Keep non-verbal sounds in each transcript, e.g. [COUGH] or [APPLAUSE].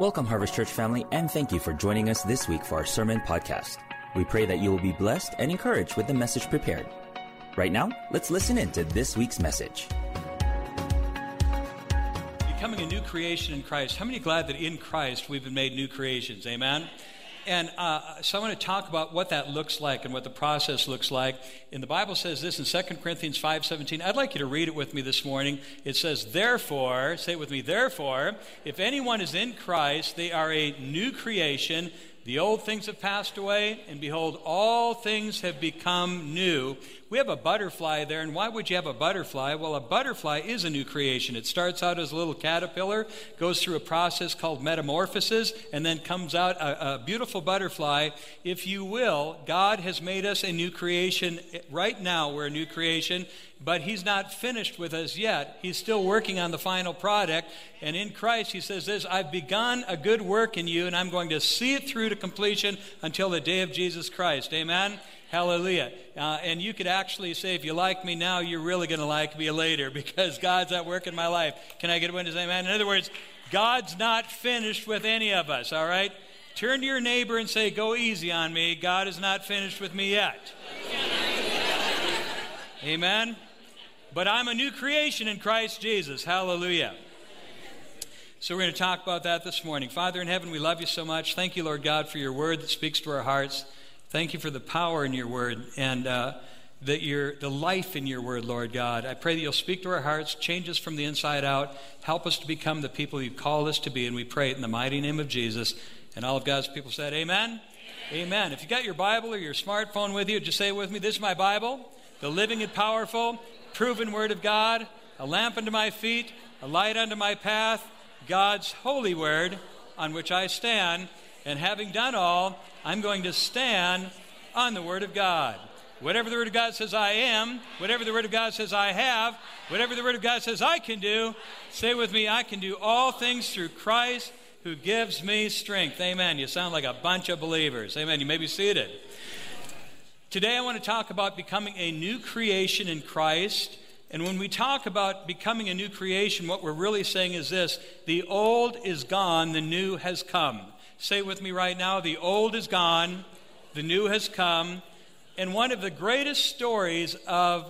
Welcome, Harvest Church family, and thank you for joining us this week for our sermon podcast. We pray that you will be blessed and encouraged with the message prepared. Right now, let's listen in to this week's message. Becoming a new creation in Christ. How many glad that in Christ we've been made new creations? Amen. And uh, so I want to talk about what that looks like and what the process looks like. And the Bible says this in 2 Corinthians 5.17. I'd like you to read it with me this morning. It says, Therefore, say it with me, therefore, if anyone is in Christ, they are a new creation. The old things have passed away, and behold, all things have become new. We have a butterfly there, and why would you have a butterfly? Well, a butterfly is a new creation. It starts out as a little caterpillar, goes through a process called metamorphosis, and then comes out a, a beautiful butterfly. If you will, God has made us a new creation. Right now, we're a new creation, but He's not finished with us yet. He's still working on the final product. And in Christ, He says this I've begun a good work in you, and I'm going to see it through to completion until the day of Jesus Christ. Amen. Hallelujah. Uh, and you could actually say, if you like me now, you're really going to like me later [LAUGHS] because God's at work in my life. Can I get a witness? Amen. In other words, God's not finished with any of us, all right? Turn to your neighbor and say, Go easy on me. God is not finished with me yet. [LAUGHS] Amen. But I'm a new creation in Christ Jesus. Hallelujah. So we're going to talk about that this morning. Father in heaven, we love you so much. Thank you, Lord God, for your word that speaks to our hearts. Thank you for the power in your word and uh, that your, the life in your word, Lord God. I pray that you'll speak to our hearts, change us from the inside out, help us to become the people you've called us to be, and we pray it in the mighty name of Jesus. And all of God's people said, Amen. Amen. Amen. If you got your Bible or your smartphone with you, just say it with me. This is my Bible, the living and powerful, proven Word of God, a lamp unto my feet, a light unto my path, God's holy Word on which I stand. And having done all, I'm going to stand on the Word of God. Whatever the Word of God says I am, whatever the Word of God says I have, whatever the Word of God says I can do, say with me, I can do all things through Christ who gives me strength. Amen. You sound like a bunch of believers. Amen. You may be seated. Today I want to talk about becoming a new creation in Christ. And when we talk about becoming a new creation, what we're really saying is this the old is gone, the new has come. Say with me right now the old is gone, the new has come. And one of the greatest stories of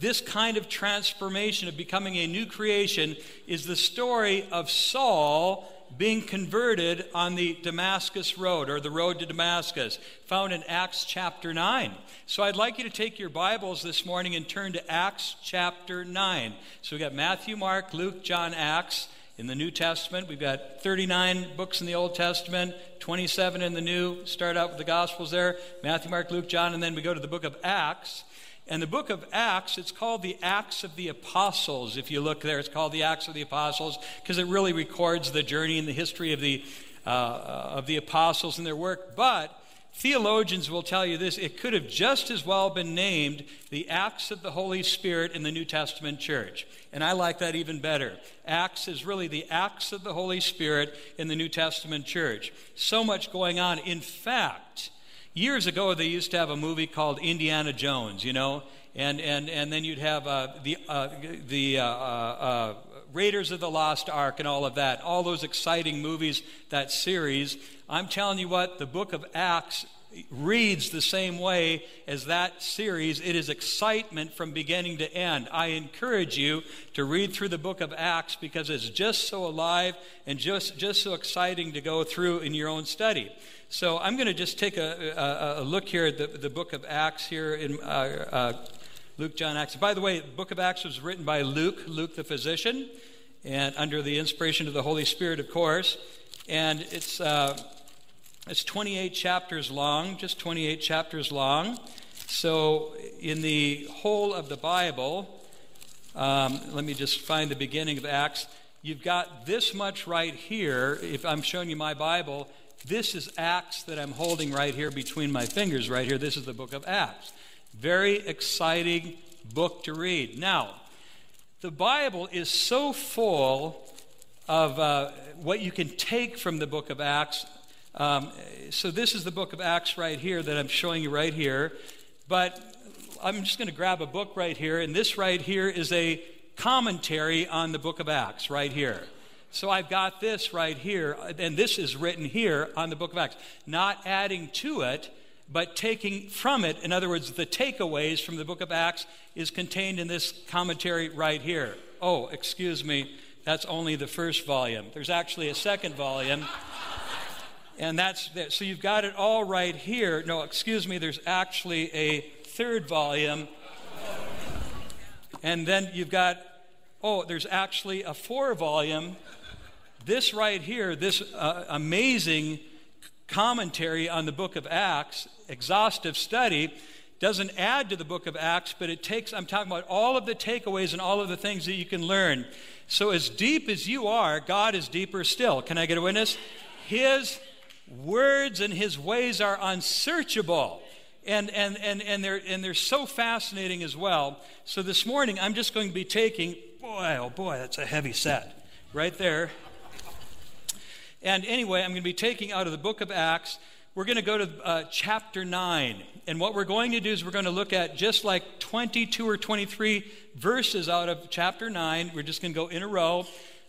this kind of transformation, of becoming a new creation, is the story of Saul being converted on the Damascus Road or the road to Damascus, found in Acts chapter 9. So I'd like you to take your Bibles this morning and turn to Acts chapter 9. So we've got Matthew, Mark, Luke, John, Acts in the New Testament. We've got 39 books in the Old Testament, 27 in the New. Start out with the Gospels there Matthew, Mark, Luke, John, and then we go to the book of Acts. And the book of Acts, it's called the Acts of the Apostles. If you look there, it's called the Acts of the Apostles because it really records the journey and the history of the, uh, of the apostles and their work. But Theologians will tell you this it could have just as well been named the Acts of the Holy Spirit in the New Testament church. And I like that even better. Acts is really the Acts of the Holy Spirit in the New Testament church. So much going on. In fact, years ago they used to have a movie called Indiana Jones, you know, and, and, and then you'd have uh, the, uh, the uh, uh, uh Raiders of the Lost Ark and all of that, all those exciting movies, that series. I'm telling you what, the book of Acts reads the same way as that series. It is excitement from beginning to end. I encourage you to read through the book of Acts because it's just so alive and just, just so exciting to go through in your own study. So I'm going to just take a, a, a look here at the, the book of Acts here in uh, uh, Luke, John, Acts. By the way, the book of Acts was written by Luke, Luke the physician, and under the inspiration of the Holy Spirit, of course. And it's, uh, it's 28 chapters long, just 28 chapters long. So, in the whole of the Bible, um, let me just find the beginning of Acts. You've got this much right here. If I'm showing you my Bible, this is Acts that I'm holding right here between my fingers, right here. This is the book of Acts. Very exciting book to read. Now, the Bible is so full of uh, what you can take from the book of Acts. Um, so, this is the book of Acts right here that I'm showing you right here. But I'm just going to grab a book right here, and this right here is a commentary on the book of Acts right here. So I've got this right here, uh, and this is written here on the book of Acts. Not adding to it, but taking from it. In other words, the takeaways from the book of Acts is contained in this commentary right here. Oh, excuse me, that's only the first volume. There's actually a second volume. [LAUGHS] And that's so you've got it all right here. No, excuse me, there's actually a third volume. And then you've got, oh, there's actually a four volume. This right here, this uh, amazing commentary on the book of Acts, exhaustive study, doesn't add to the book of Acts, but it takes, I'm talking about all of the takeaways and all of the things that you can learn. So, as deep as you are, God is deeper still. Can I get a witness? His words and his ways are unsearchable. And, and, and, and, they're, and they're so fascinating as well. So, this morning, I'm just going to be taking, boy, oh boy, that's a heavy set right there. And anyway, I'm going to be taking out of the book of Acts. We're going to go to uh, chapter 9. And what we're going to do is we're going to look at just like 22 or 23 verses out of chapter 9. We're just going to go in a row,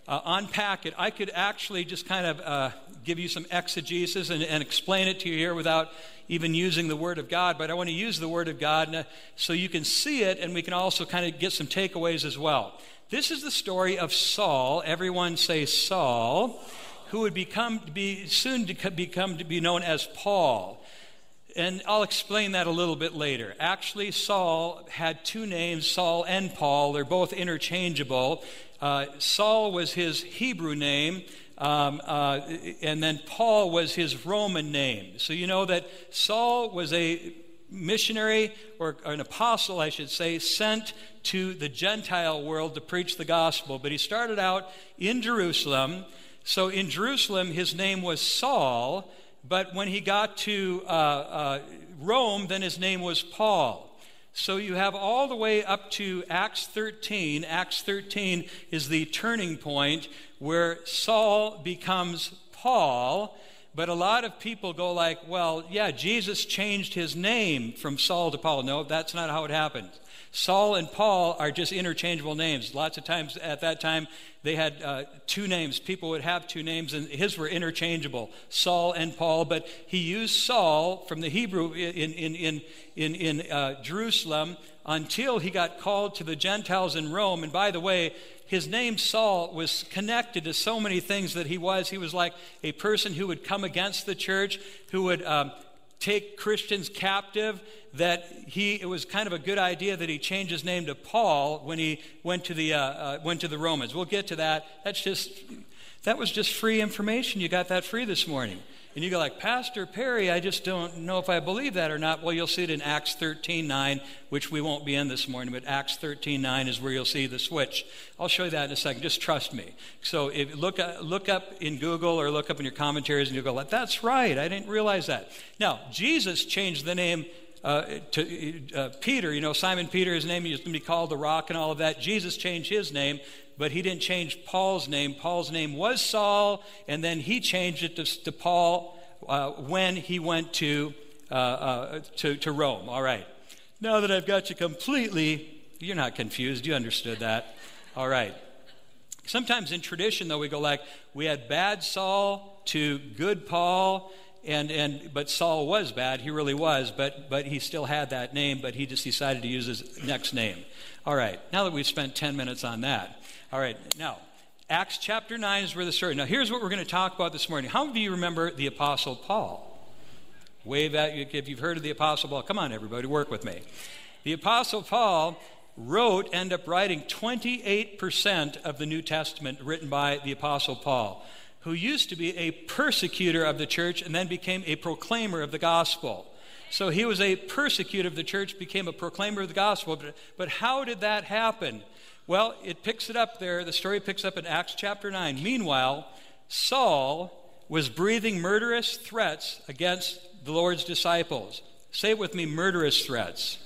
uh, unpack it. I could actually just kind of uh, give you some exegesis and, and, explain it to you here without even using the Word of God, but I want to use the Word of God uh, so you can see it and we can also kind of get some takeaways as well. This is the story of Saul. Everyone say Saul who would become be soon to become to be known as Paul. And I'll explain that a little bit later. Actually, Saul had two names, Saul and Paul. They're both interchangeable. Uh, Saul was his Hebrew name, um, uh, and then Paul was his Roman name. So you know that Saul was a missionary or an apostle, I should say, sent to the Gentile world to preach the gospel. But he started out in Jerusalem. So in Jerusalem, his name was Saul, but when he got to uh, uh, Rome, then his name was Paul. So you have all the way up to Acts 13. Acts 13 is the turning point where Saul becomes Paul. But a lot of people go like, well, yeah, Jesus changed his name from Saul to Paul. No, that's not how it happened. Saul and Paul are just interchangeable names. Lots of times at that time, they had uh, two names. People would have two names, and his were interchangeable Saul and Paul. But he used Saul from the Hebrew in, in, in, in, in uh, Jerusalem until he got called to the Gentiles in Rome. And by the way, his name Saul was connected to so many things that he was. He was like a person who would come against the church, who would um, take Christians captive, that he, it was kind of a good idea that he changed his name to Paul when he went to the, uh, uh, went to the Romans. We'll get to that. That's just, that was just free information. You got that free this morning. And you go like, Pastor Perry, I just don't know if I believe that or not. Well, you'll see it in Acts 13, 9, which we won't be in this morning, but Acts 13, 9 is where you'll see the switch. I'll show you that in a second. Just trust me. So if look, look up in Google or look up in your commentaries and you'll go, like, that's right. I didn't realize that. Now, Jesus changed the name uh, to uh, Peter, you know, Simon Peter, his name used to be called the rock and all of that. Jesus changed his name but he didn't change Paul's name. Paul's name was Saul, and then he changed it to, to Paul uh, when he went to, uh, uh, to, to Rome. All right. Now that I've got you completely, you're not confused. You understood that. All right. Sometimes in tradition, though, we go like, we had bad Saul to good Paul, and, and but Saul was bad. He really was, but, but he still had that name, but he just decided to use his next name. All right. Now that we've spent 10 minutes on that, all right, now, Acts chapter 9 is where the story. Now, here's what we're going to talk about this morning. How of you remember the Apostle Paul? Wave at you if you've heard of the Apostle Paul. Come on, everybody, work with me. The Apostle Paul wrote, end up writing 28% of the New Testament written by the Apostle Paul, who used to be a persecutor of the church and then became a proclaimer of the gospel. So he was a persecutor of the church, became a proclaimer of the gospel. But, but how did that happen? Well, it picks it up there. The story picks up in Acts chapter 9. Meanwhile, Saul was breathing murderous threats against the Lord's disciples. Say it with me murderous threats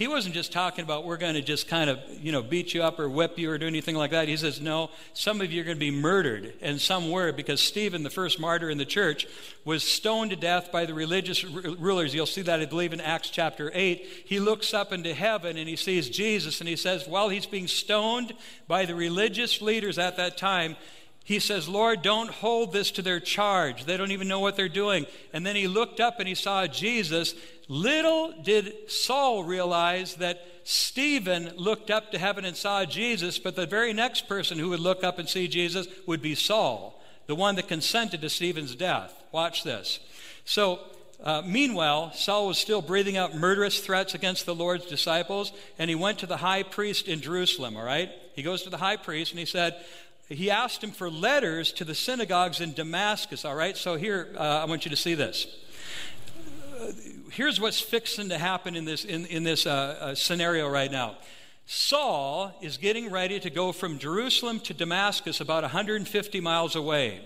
he wasn't just talking about we're going to just kind of, you know, beat you up or whip you or do anything like that. He says, no, some of you are going to be murdered. And some were because Stephen, the first martyr in the church, was stoned to death by the religious rulers. You'll see that, I believe, in Acts chapter 8. He looks up into heaven and he sees Jesus and he says, while he's being stoned by the religious leaders at that time, he says, Lord, don't hold this to their charge. They don't even know what they're doing. And then he looked up and he saw Jesus. Little did Saul realize that Stephen looked up to heaven and saw Jesus, but the very next person who would look up and see Jesus would be Saul, the one that consented to Stephen's death. Watch this. So, uh, meanwhile, Saul was still breathing out murderous threats against the Lord's disciples, and he went to the high priest in Jerusalem, all right? He goes to the high priest and he said, he asked him for letters to the synagogues in Damascus, all right? So here, uh, I want you to see this. Uh, here's what's fixing to happen in this, in, in this uh, uh, scenario right now. Saul is getting ready to go from Jerusalem to Damascus, about 150 miles away.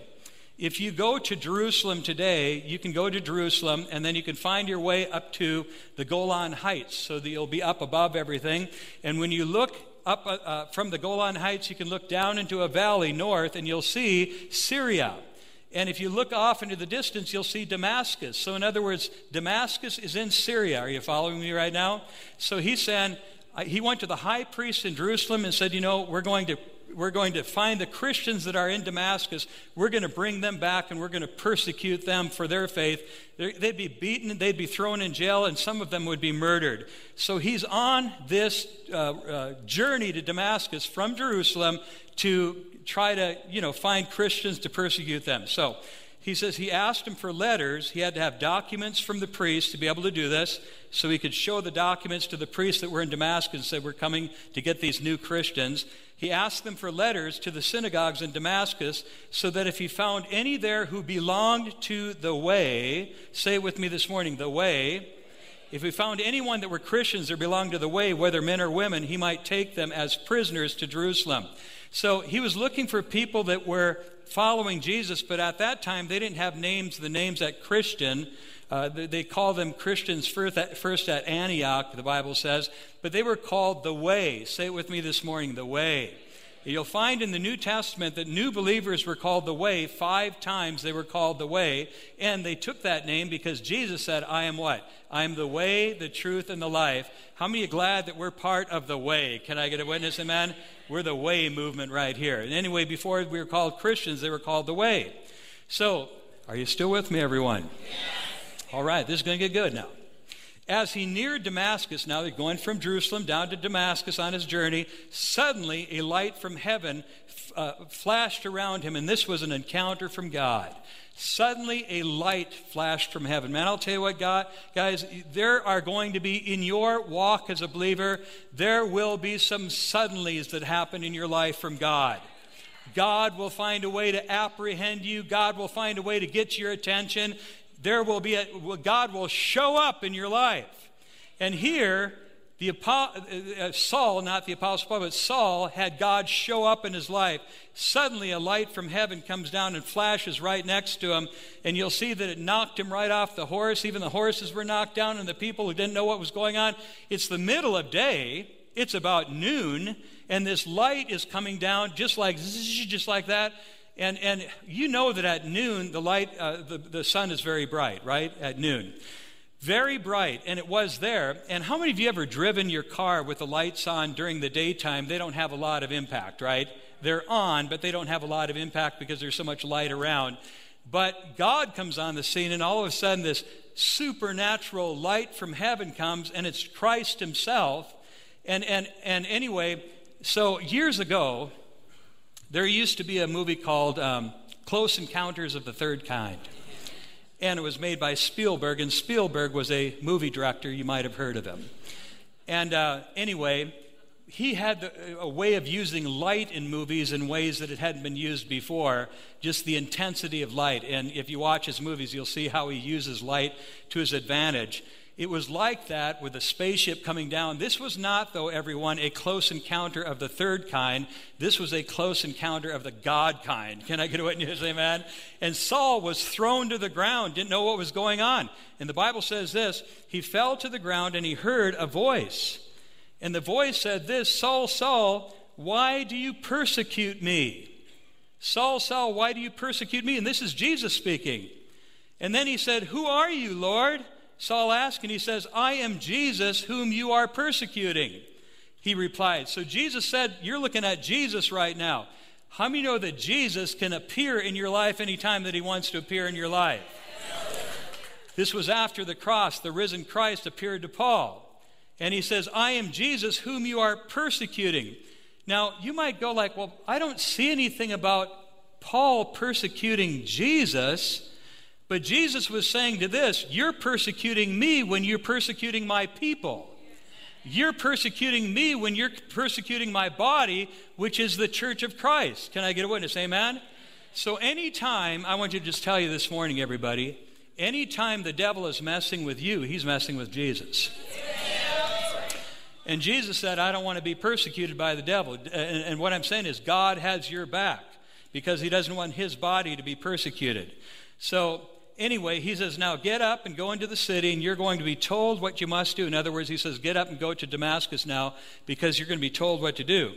If you go to Jerusalem today, you can go to Jerusalem and then you can find your way up to the Golan Heights so that you'll be up above everything. And when you look up uh, uh, from the Golan Heights, you can look down into a valley north and you'll see Syria. And if you look off into the distance, you'll see Damascus. So, in other words, Damascus is in Syria. Are you following me right now? So, he's saying, he went to the high priest in Jerusalem and said, You know, we're going to we're going to find the Christians that are in Damascus. We're going to bring them back and we're going to persecute them for their faith. They'd be beaten, they'd be thrown in jail, and some of them would be murdered. So he's on this uh, uh, journey to Damascus from Jerusalem to try to, you know, find Christians to persecute them. So he says he asked him for letters. He had to have documents from the priest to be able to do this, so he could show the documents to the priests that were in Damascus and said, We're coming to get these new Christians. He asked them for letters to the synagogues in Damascus, so that if he found any there who belonged to the way, say it with me this morning, the way, if he found anyone that were Christians or belonged to the way, whether men or women, he might take them as prisoners to Jerusalem. So he was looking for people that were following Jesus, but at that time they didn't have names, the names that Christian. Uh, they, call them Christians first at, first at Antioch, the Bible says, but they were called the Way. Say it with me this morning the Way. You'll find in the New Testament that new believers were called the way. Five times they were called the way. And they took that name because Jesus said, I am what? I am the way, the truth, and the life. How many are glad that we're part of the way? Can I get a witness, amen? We're the way movement right here. And anyway, before we were called Christians, they were called the way. So, are you still with me, everyone? Yes. All right, this is going to get good now. As he neared Damascus, now they're going from Jerusalem down to Damascus on his journey, suddenly a light from heaven uh, flashed around him, and this was an encounter from God. Suddenly a light flashed from heaven. Man, I'll tell you what, God, guys, there are going to be in your walk as a believer, there will be some suddenlies that happen in your life from God. God will find a way to apprehend you. God will find a way to get your attention there will be a, God will show up in your life. And here, the uh, uh, Saul, not the apostle Paul, but Saul had God show up in his life. Suddenly, a light from heaven comes down and flashes right next to him, and you'll see that it knocked him right off the horse. Even the horses were knocked down, and the people who didn't know what was going on. It's the middle of day. It's about noon, and this light is coming down just like just like that. And, and you know that at noon, the light, uh, the, the sun is very bright, right? At noon. Very bright, and it was there. And how many of you ever driven your car with the lights on during the daytime? They don't have a lot of impact, right? They're on, but they don't have a lot of impact because there's so much light around. But God comes on the scene, and all of a sudden, this supernatural light from heaven comes, and it's Christ Himself. And, and, and anyway, so years ago, there used to be a movie called um, Close Encounters of the Third Kind. And it was made by Spielberg, and Spielberg was a movie director. You might have heard of him. And uh, anyway, he had a way of using light in movies in ways that it hadn't been used before, just the intensity of light. And if you watch his movies, you'll see how he uses light to his advantage. It was like that with a spaceship coming down. This was not, though, everyone, a close encounter of the third kind. This was a close encounter of the God kind. Can I get a witness? Amen. And Saul was thrown to the ground, didn't know what was going on. And the Bible says this He fell to the ground and he heard a voice. And the voice said, This, Saul, Saul, why do you persecute me? Saul, Saul, why do you persecute me? And this is Jesus speaking. And then he said, Who are you, Lord? Saul asked, and he says, I am Jesus whom you are persecuting. He replied. So Jesus said, You're looking at Jesus right now. How many know that Jesus can appear in your life anytime that he wants to appear in your life? This was after the cross. The risen Christ appeared to Paul. And he says, I am Jesus whom you are persecuting. Now, you might go like, well, I don't see anything about Paul persecuting Jesus. But Jesus was saying to this, You're persecuting me when you're persecuting my people. You're persecuting me when you're persecuting my body, which is the church of Christ. Can I get a witness? Amen? So, anytime, I want you to just tell you this morning, everybody, anytime the devil is messing with you, he's messing with Jesus. And Jesus said, I don't want to be persecuted by the devil. Uh, and, and what I'm saying is, God has your back because he doesn't want his body to be persecuted. So, anyway, he says, Now get up and go into the city, and you're going to be told what you must do. In other words, he says, Get up and go to Damascus now because you're going to be told what to do.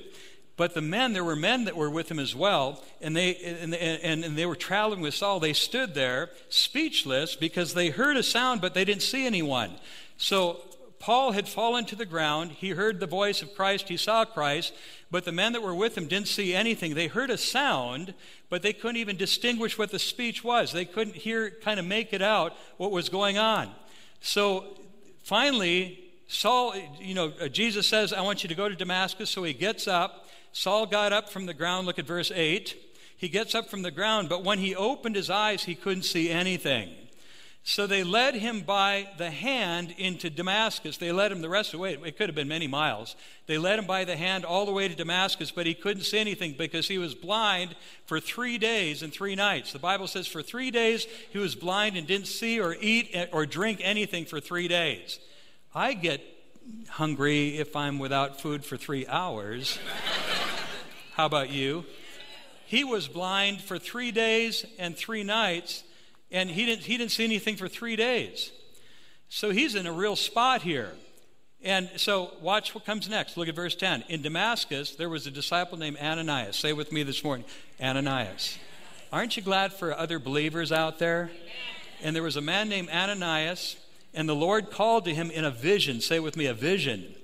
But the men, there were men that were with him as well, and they, and, and, and they were traveling with Saul. They stood there speechless because they heard a sound, but they didn't see anyone. So Paul had fallen to the ground. He heard the voice of Christ. He saw Christ. But the men that were with him didn't see anything. They heard a sound, but they couldn't even distinguish what the speech was. They couldn't hear, kind of make it out what was going on. So finally, Saul, you know, uh, Jesus says, I want you to go to Damascus. So he gets up. Saul got up from the ground. Look at verse 8. He gets up from the ground, but when he opened his eyes, he couldn't see anything. So they led him by the hand into Damascus. They led him the rest of the way. It could have been many miles. They led him by the hand all the way to Damascus, but he couldn't see anything because he was blind for three days and three nights. The Bible says for three days he was blind and didn't see or eat or drink anything for three days. I get hungry if I'm without food for three hours. How about you? He was blind for three days and three nights and he didn't, he didn't see anything for three days. So he's in a real spot here. And so watch what comes next. Look at verse 10. In Damascus, there was a disciple named Ananias. Say with me this morning Ananias. Aren't you glad for other believers out there? And there was a man named Ananias, and the Lord called to him in a vision. Say with me, a vision.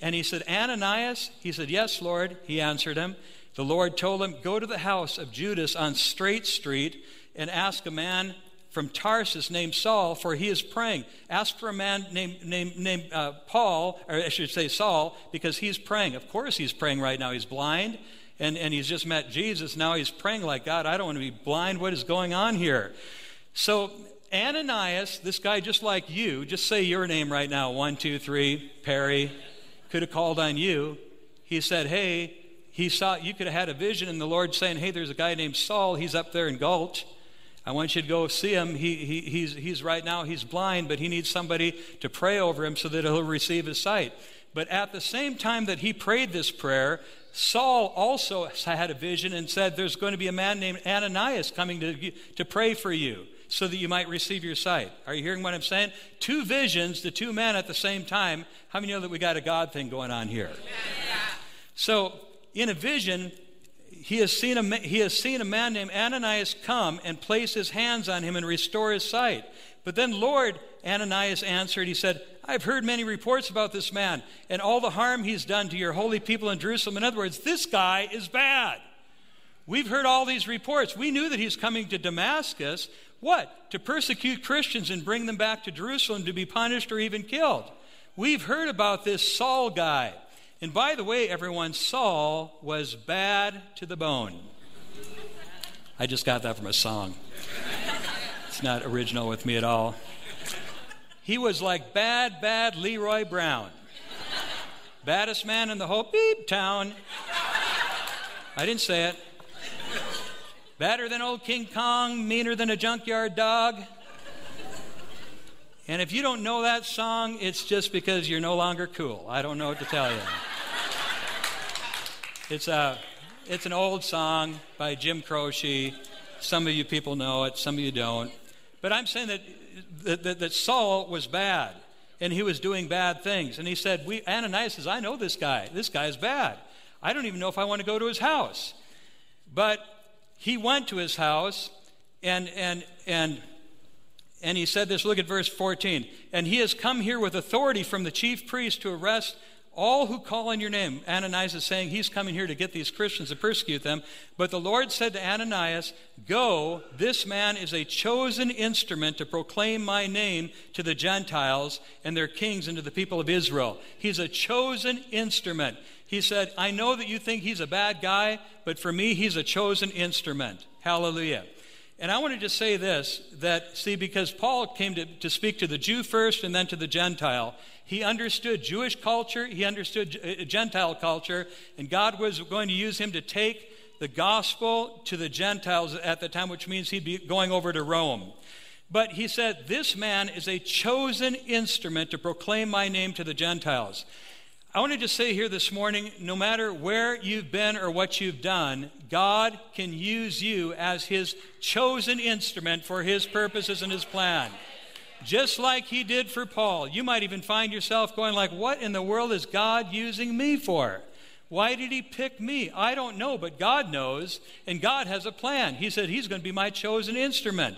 And he said, Ananias? He said, Yes, Lord. He answered him. The Lord told him, Go to the house of Judas on Straight Street and ask a man from Tarsus named Saul, for he is praying. Ask for a man named, named, named uh, Paul, or I should say Saul, because he's praying. Of course, he's praying right now. He's blind, and, and he's just met Jesus. Now he's praying like, God, I don't want to be blind. What is going on here? So, Ananias, this guy just like you, just say your name right now one, two, three, Perry, could have called on you. He said, Hey, he saw, you could have had a vision, and the Lord saying, Hey, there's a guy named Saul. He's up there in Gulch. I want you to go see him. He, he, he's, he's right now, he's blind, but he needs somebody to pray over him so that he'll receive his sight. But at the same time that he prayed this prayer, Saul also had a vision and said, There's going to be a man named Ananias coming to, to pray for you so that you might receive your sight. Are you hearing what I'm saying? Two visions to two men at the same time. How many know that we got a God thing going on here? So, in a vision, he has, seen a, he has seen a man named Ananias come and place his hands on him and restore his sight. But then, Lord, Ananias answered, He said, I've heard many reports about this man and all the harm he's done to your holy people in Jerusalem. In other words, this guy is bad. We've heard all these reports. We knew that he's coming to Damascus. What? To persecute Christians and bring them back to Jerusalem to be punished or even killed. We've heard about this Saul guy. And by the way, everyone, Saul was bad to the bone. I just got that from a song. It's not original with me at all. He was like bad, bad Leroy Brown. Baddest man in the whole beep town. I didn't say it. Badder than old King Kong, meaner than a junkyard dog. And if you don't know that song, it's just because you're no longer cool. I don't know what to tell you. It's, a, it's an old song by Jim Croce. Some of you people know it, some of you don't. But I'm saying that, that, that Saul was bad and he was doing bad things. And he said, we, Ananias says, I know this guy. This guy is bad. I don't even know if I want to go to his house. But he went to his house and, and, and, and he said this. Look at verse 14. And he has come here with authority from the chief priest to arrest all who call on your name. Ananias is saying he's coming here to get these Christians to persecute them. But the Lord said to Ananias, Go, this man is a chosen instrument to proclaim my name to the Gentiles and their kings and to the people of Israel. He's a chosen instrument. He said, I know that you think he's a bad guy, but for me, he's a chosen instrument. Hallelujah. And I want to just say this that, see, because Paul came to, to speak to the Jew first and then to the Gentile, he understood Jewish culture, he understood uh, Gentile culture, and God was going to use him to take the gospel to the Gentiles at the time, which means he'd be going over to Rome. But he said, This man is a chosen instrument to proclaim my name to the Gentiles. I want to just say here this morning no matter where you've been or what you've done, God can use you as His chosen instrument for His purposes and His plan. Just like He did for Paul. You might even find yourself going, like, what in the world is God using me for? Why did he pick me? I don't know, but God knows, and God has a plan. He said he's going to be my chosen instrument.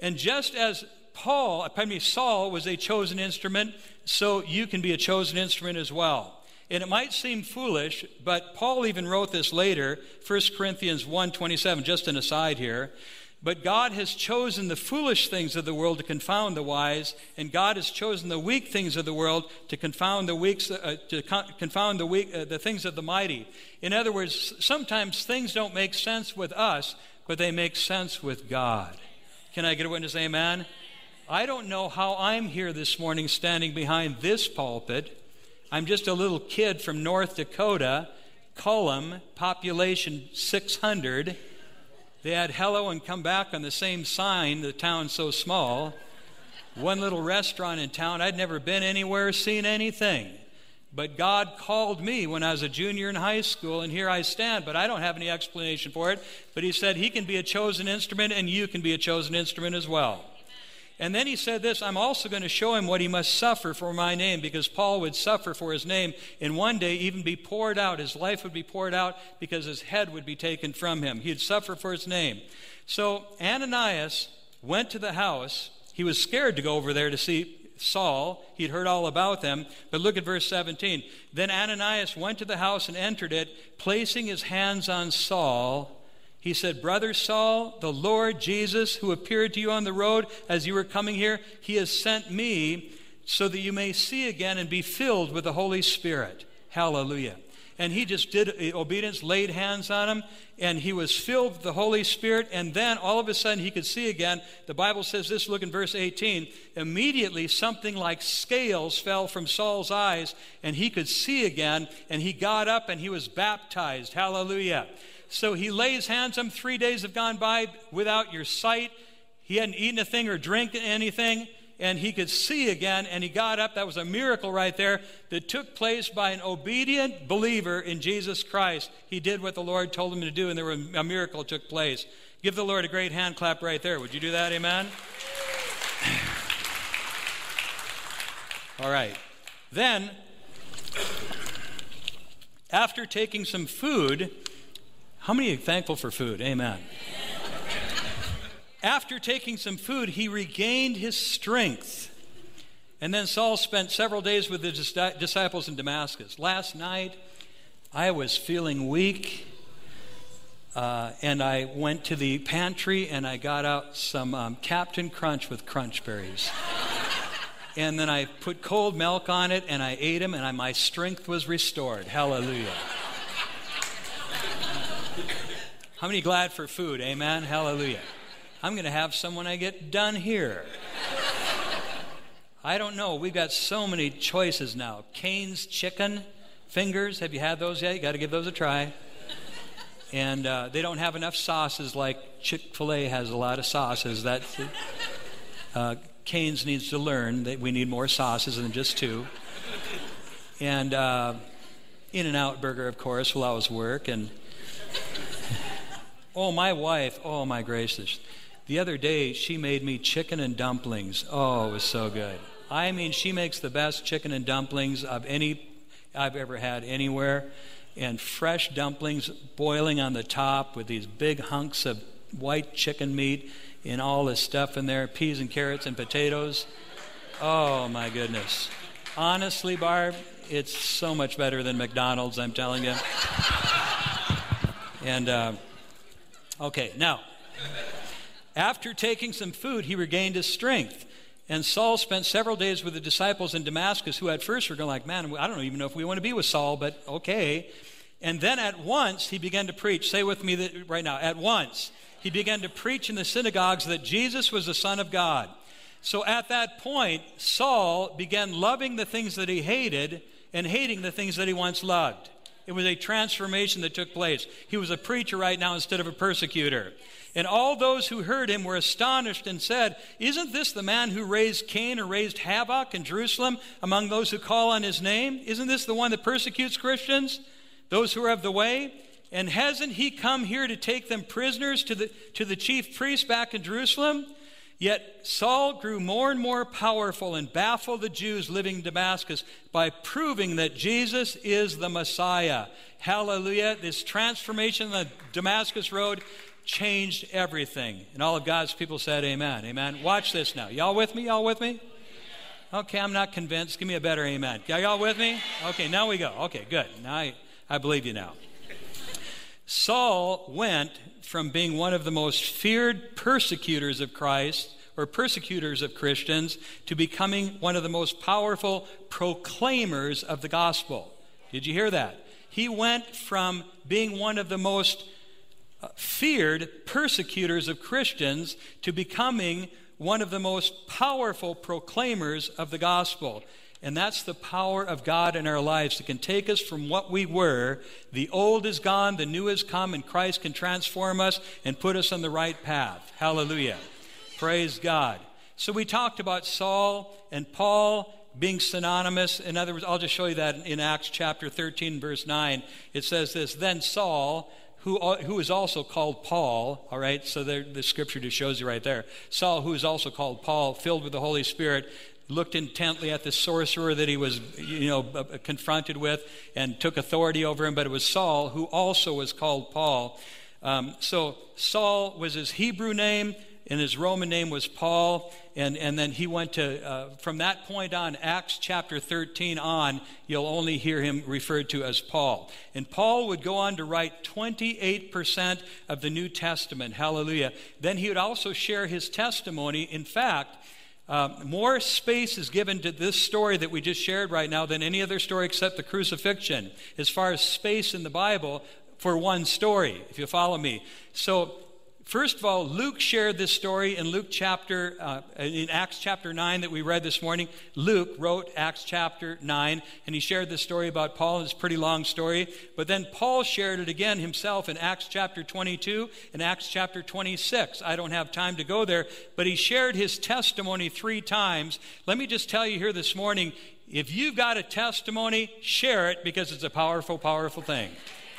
And just as Paul, pardon me, Saul was a chosen instrument, so you can be a chosen instrument as well. And it might seem foolish, but Paul even wrote this later, 1 Corinthians 1:27, just an aside here. But God has chosen the foolish things of the world to confound the wise, and God has chosen the weak things of the world to confound the weak, uh, to con- confound the weak, uh, the things of the mighty. In other words, sometimes things don't make sense with us, but they make sense with God. Can I get a witness? Amen. I don't know how I'm here this morning standing behind this pulpit. I'm just a little kid from North Dakota, Cullum, population 600. They had hello and come back on the same sign, the town's so small. One little restaurant in town. I'd never been anywhere, seen anything. But God called me when I was a junior in high school, and here I stand. But I don't have any explanation for it. But He said He can be a chosen instrument, and you can be a chosen instrument as well. And then he said this I'm also going to show him what he must suffer for my name, because Paul would suffer for his name, and one day even be poured out. His life would be poured out because his head would be taken from him. He'd suffer for his name. So Ananias went to the house. He was scared to go over there to see Saul. He'd heard all about them. But look at verse 17. Then Ananias went to the house and entered it, placing his hands on Saul he said, Brother Saul, the Lord Jesus, who appeared to you on the road as you were coming here, he has sent me so that you may see again and be filled with the Holy Spirit. Hallelujah. And he just did uh, obedience, laid hands on him, and he was filled with the Holy Spirit. And then all of a sudden he could see again. The Bible says this look in verse 18. Immediately something like scales fell from Saul's eyes, and he could see again, and he got up and he was baptized. Hallelujah. So he lays hands on him. Three days have gone by without your sight. He hadn't eaten a thing or drank anything, and he could see again, and he got up. That was a miracle right there that took place by an obedient believer in Jesus Christ. He did what the Lord told him to do, and there was a miracle took place. Give the Lord a great hand clap right there. Would you do that? Amen? [SIGHS] All right. Then, after taking some food, how many are thankful for food? Amen. After taking some food, he regained his strength. And then Saul spent several days with his disciples in Damascus. Last night, I was feeling weak. Uh, and I went to the pantry and I got out some um, Captain Crunch with crunch berries. and then I put cold milk on it and I ate them and I, my strength was restored. Hallelujah. How many glad for food? Amen. Hallelujah. I'm going to have some when I get done here. I don't know. We've got so many choices now. Cane's chicken fingers. Have you had those yet? You got to give those a try. And uh, they don't have enough sauces like Chick fil A has a lot of sauces. That uh, Cane's needs to learn that we need more sauces than just two. And uh, In N Out Burger, of course, will always work. And Oh, my wife, oh, my gracious. The other day, she made me chicken and dumplings. Oh, it was so good. I mean, she makes the best chicken and dumplings of any I've ever had anywhere. And fresh dumplings boiling on the top with these big hunks of white chicken meat and all this stuff in there peas and carrots and potatoes. Oh, my goodness. Honestly, Barb, It's so much better than McDonald's, I'm telling you. and, uh, okay, now, after taking some food, he regained his strength. And Saul spent several days with the disciples in Damascus, who at first were going like, man, I don't even know if we want to be with Saul, but okay. And then at once he began to preach. Say with me that right now. At once he began to preach in the synagogues that Jesus was the Son of God. So at that point, Saul began loving the things that he hated and hating the things that he once loved. It was a transformation that took place. He was a preacher right now instead of a persecutor. And all those who heard him were astonished and said, Isn't this the man who raised Cain or raised havoc in Jerusalem among those who call on his name? Isn't this the one that persecutes Christians, those who are of the way? And hasn't he come here to take them prisoners to the, to the chief priest back in Jerusalem? Yet Saul grew more and more powerful and baffled the Jews living in Damascus by proving that Jesus is the Messiah. Hallelujah. This transformation on the Damascus Road changed everything. And all of God's people said, Amen. Amen. Watch this now. Y'all with me? Y'all with me? Okay, I'm not convinced. Give me a better amen. Y'all with me? Okay, now we go. Okay, good. Now I, I believe you now. Saul went from being one of the most feared persecutors of Christ or persecutors of Christians to becoming one of the most powerful proclaimers of the gospel. Did you hear that? He went from being one of the most uh, feared persecutors of Christians to becoming one of the most powerful proclaimers of the gospel. And that's the power of God in our lives that can take us from what we were. The old is gone, the new has come, and Christ can transform us and put us on the right path. Hallelujah. Praise God. So we talked about Saul and Paul being synonymous. In other words, I'll just show you that in Acts chapter 13, verse 9. It says this Then Saul, who, who is also called Paul, all right, so there, the scripture just shows you right there. Saul, who is also called Paul, filled with the Holy Spirit, looked intently at the sorcerer that he was, you know, confronted with and took authority over him. But it was Saul who also was called Paul. Um, so Saul was his Hebrew name, and his Roman name was Paul. And, and then he went to, uh, from that point on, Acts chapter 13 on, you'll only hear him referred to as Paul. And Paul would go on to write 28% of the New Testament. Hallelujah. Then he would also share his testimony. In fact, um, more space is given to this story that we just shared right now than any other story except the crucifixion, as far as space in the Bible for one story, if you follow me. So First of all, Luke shared this story in Luke chapter, uh, in Acts chapter 9 that we read this morning. Luke wrote Acts chapter 9, and he shared this story about Paul. It's a pretty long story. But then Paul shared it again himself in Acts chapter 22 and Acts chapter 26. I don't have time to go there, but he shared his testimony three times. Let me just tell you here this morning if you've got a testimony, share it because it's a powerful, powerful thing.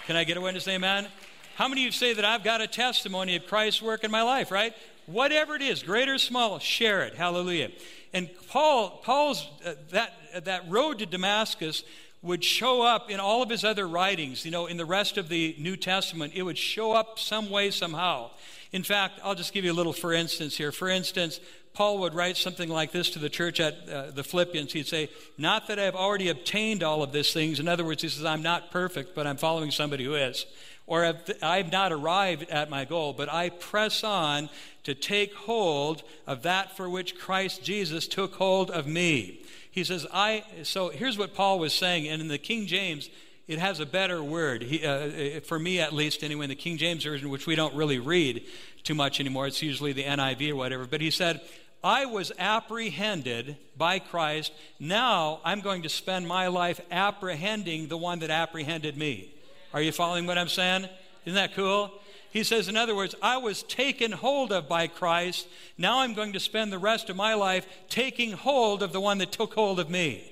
Can I get a witness? Amen? How many of you say that I've got a testimony of Christ's work in my life, right? Whatever it is, great or small, share it. Hallelujah. And Paul, Paul's uh, that that road to Damascus would show up in all of his other writings. You know, in the rest of the New Testament, it would show up some way, somehow. In fact, I'll just give you a little for instance here. For instance, Paul would write something like this to the church at uh, the Philippians. He'd say, Not that I've already obtained all of these things. In other words, he says, I'm not perfect, but I'm following somebody who is or I've not arrived at my goal, but I press on to take hold of that for which Christ Jesus took hold of me. He says, I, so here's what Paul was saying, and in the King James, it has a better word, he, uh, for me at least, anyway, in the King James Version, which we don't really read too much anymore. It's usually the NIV or whatever. But he said, I was apprehended by Christ. Now I'm going to spend my life apprehending the one that apprehended me. Are you following what I'm saying? Isn't that cool? He says, in other words, I was taken hold of by Christ. Now I'm going to spend the rest of my life taking hold of the one that took hold of me.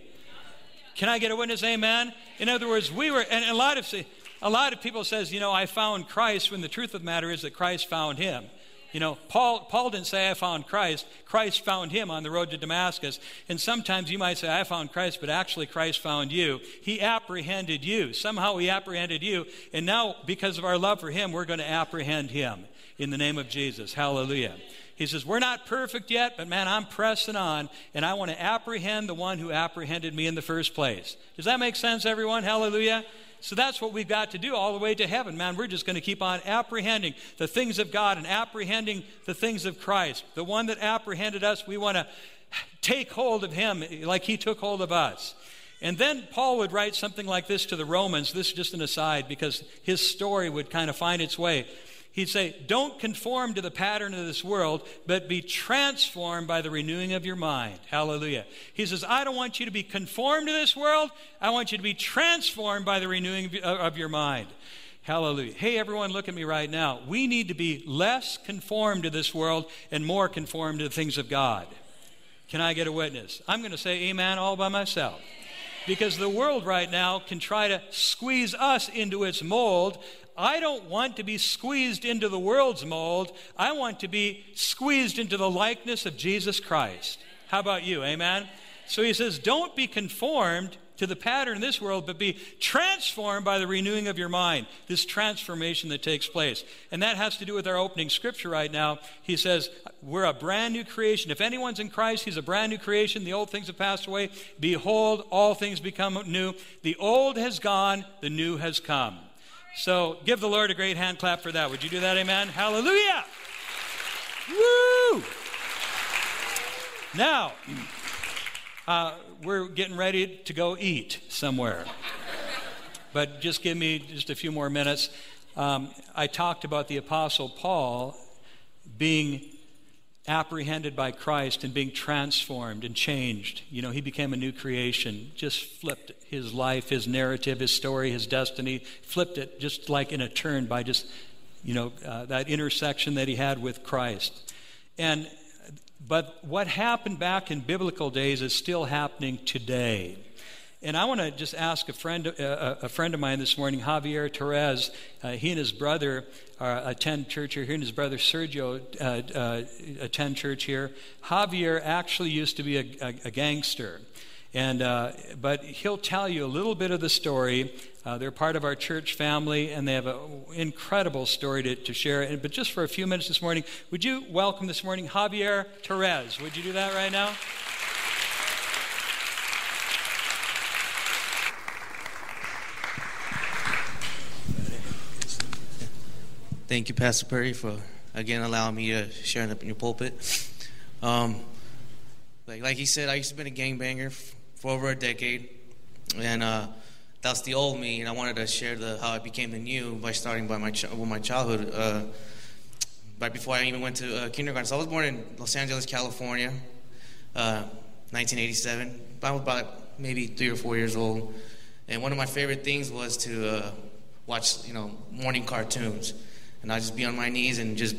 Can I get a witness? Amen. In other words, we were, and a lot of a lot of people says, you know, I found Christ when the truth of the matter is that Christ found him. You know, Paul, Paul didn't say, I found Christ. Christ found him on the road to Damascus. And sometimes you might say, I found Christ, but actually Christ found you. He apprehended you. Somehow he apprehended you. And now, because of our love for him, we're going to apprehend him in the name of Jesus. Hallelujah. He says, We're not perfect yet, but man, I'm pressing on, and I want to apprehend the one who apprehended me in the first place. Does that make sense, everyone? Hallelujah. So that's what we've got to do all the way to heaven, man. We're just going to keep on apprehending the things of God and apprehending the things of Christ. The one that apprehended us, we want to take hold of him like he took hold of us. And then Paul would write something like this to the Romans. This is just an aside because his story would kind of find its way he'd say, Don't conform to the pattern of this world, but be transformed by the renewing of your mind. Hallelujah. He says, I don't want you to be conformed to this world. I want you to be transformed by the renewing of uh, your mind. Hallelujah. Hey, everyone, look at me right now. We need to be less conformed to this world and more conformed to the things of God. Can I get a witness? I'm going to say amen all by myself. Because the world right now can try to squeeze us into its mold I don't want to be squeezed into the world's mold. I want to be squeezed into the likeness of Jesus Christ. How about you? Amen? So he says, don't be conformed to the pattern in this world, but be transformed by the renewing of your mind, this transformation that takes place. And that has to do with our opening scripture right now. He says, We're a brand new creation. If anyone's in Christ, he's a brand new creation. The old things have passed away. Behold, all things become new. The old has gone, the new has come. So give the Lord a great hand clap for that. Would you do that? Amen. Hallelujah. Woo! Now, uh, we're getting ready to go eat somewhere. But just give me just a few more minutes. Um, I talked about the Apostle Paul being apprehended by Christ and being transformed and changed. You know, he became a new creation, just flipped his life, his narrative, his story, his destiny, flipped it just like in a turn by just, you know, uh, that intersection that he had with Christ. And but what happened back in biblical days is still happening today. And I want to just ask a friend, uh, a friend of mine this morning, Javier Torres. Uh, he and his brother uh, attend church here. He and his brother Sergio uh, uh, attend church here. Javier actually used to be a, a, a gangster. And, uh, but he'll tell you a little bit of the story. they're part of our church family, and they have an incredible story to, to share. And, but just for a few minutes this morning, would you welcome this morning Javier Torres? Would you do that right now? Thank you, Pastor Perry, for again allowing me to share up in your pulpit. Um, like, like he said, I used to be a gangbanger f- for over a decade, and uh, that's the old me. And I wanted to share the how I became the new by starting by my ch- with my childhood. Uh, right before I even went to uh, kindergarten, so I was born in Los Angeles, California, 1987. Uh, I was about maybe three or four years old, and one of my favorite things was to uh, watch, you know, morning cartoons and I'd just be on my knees and just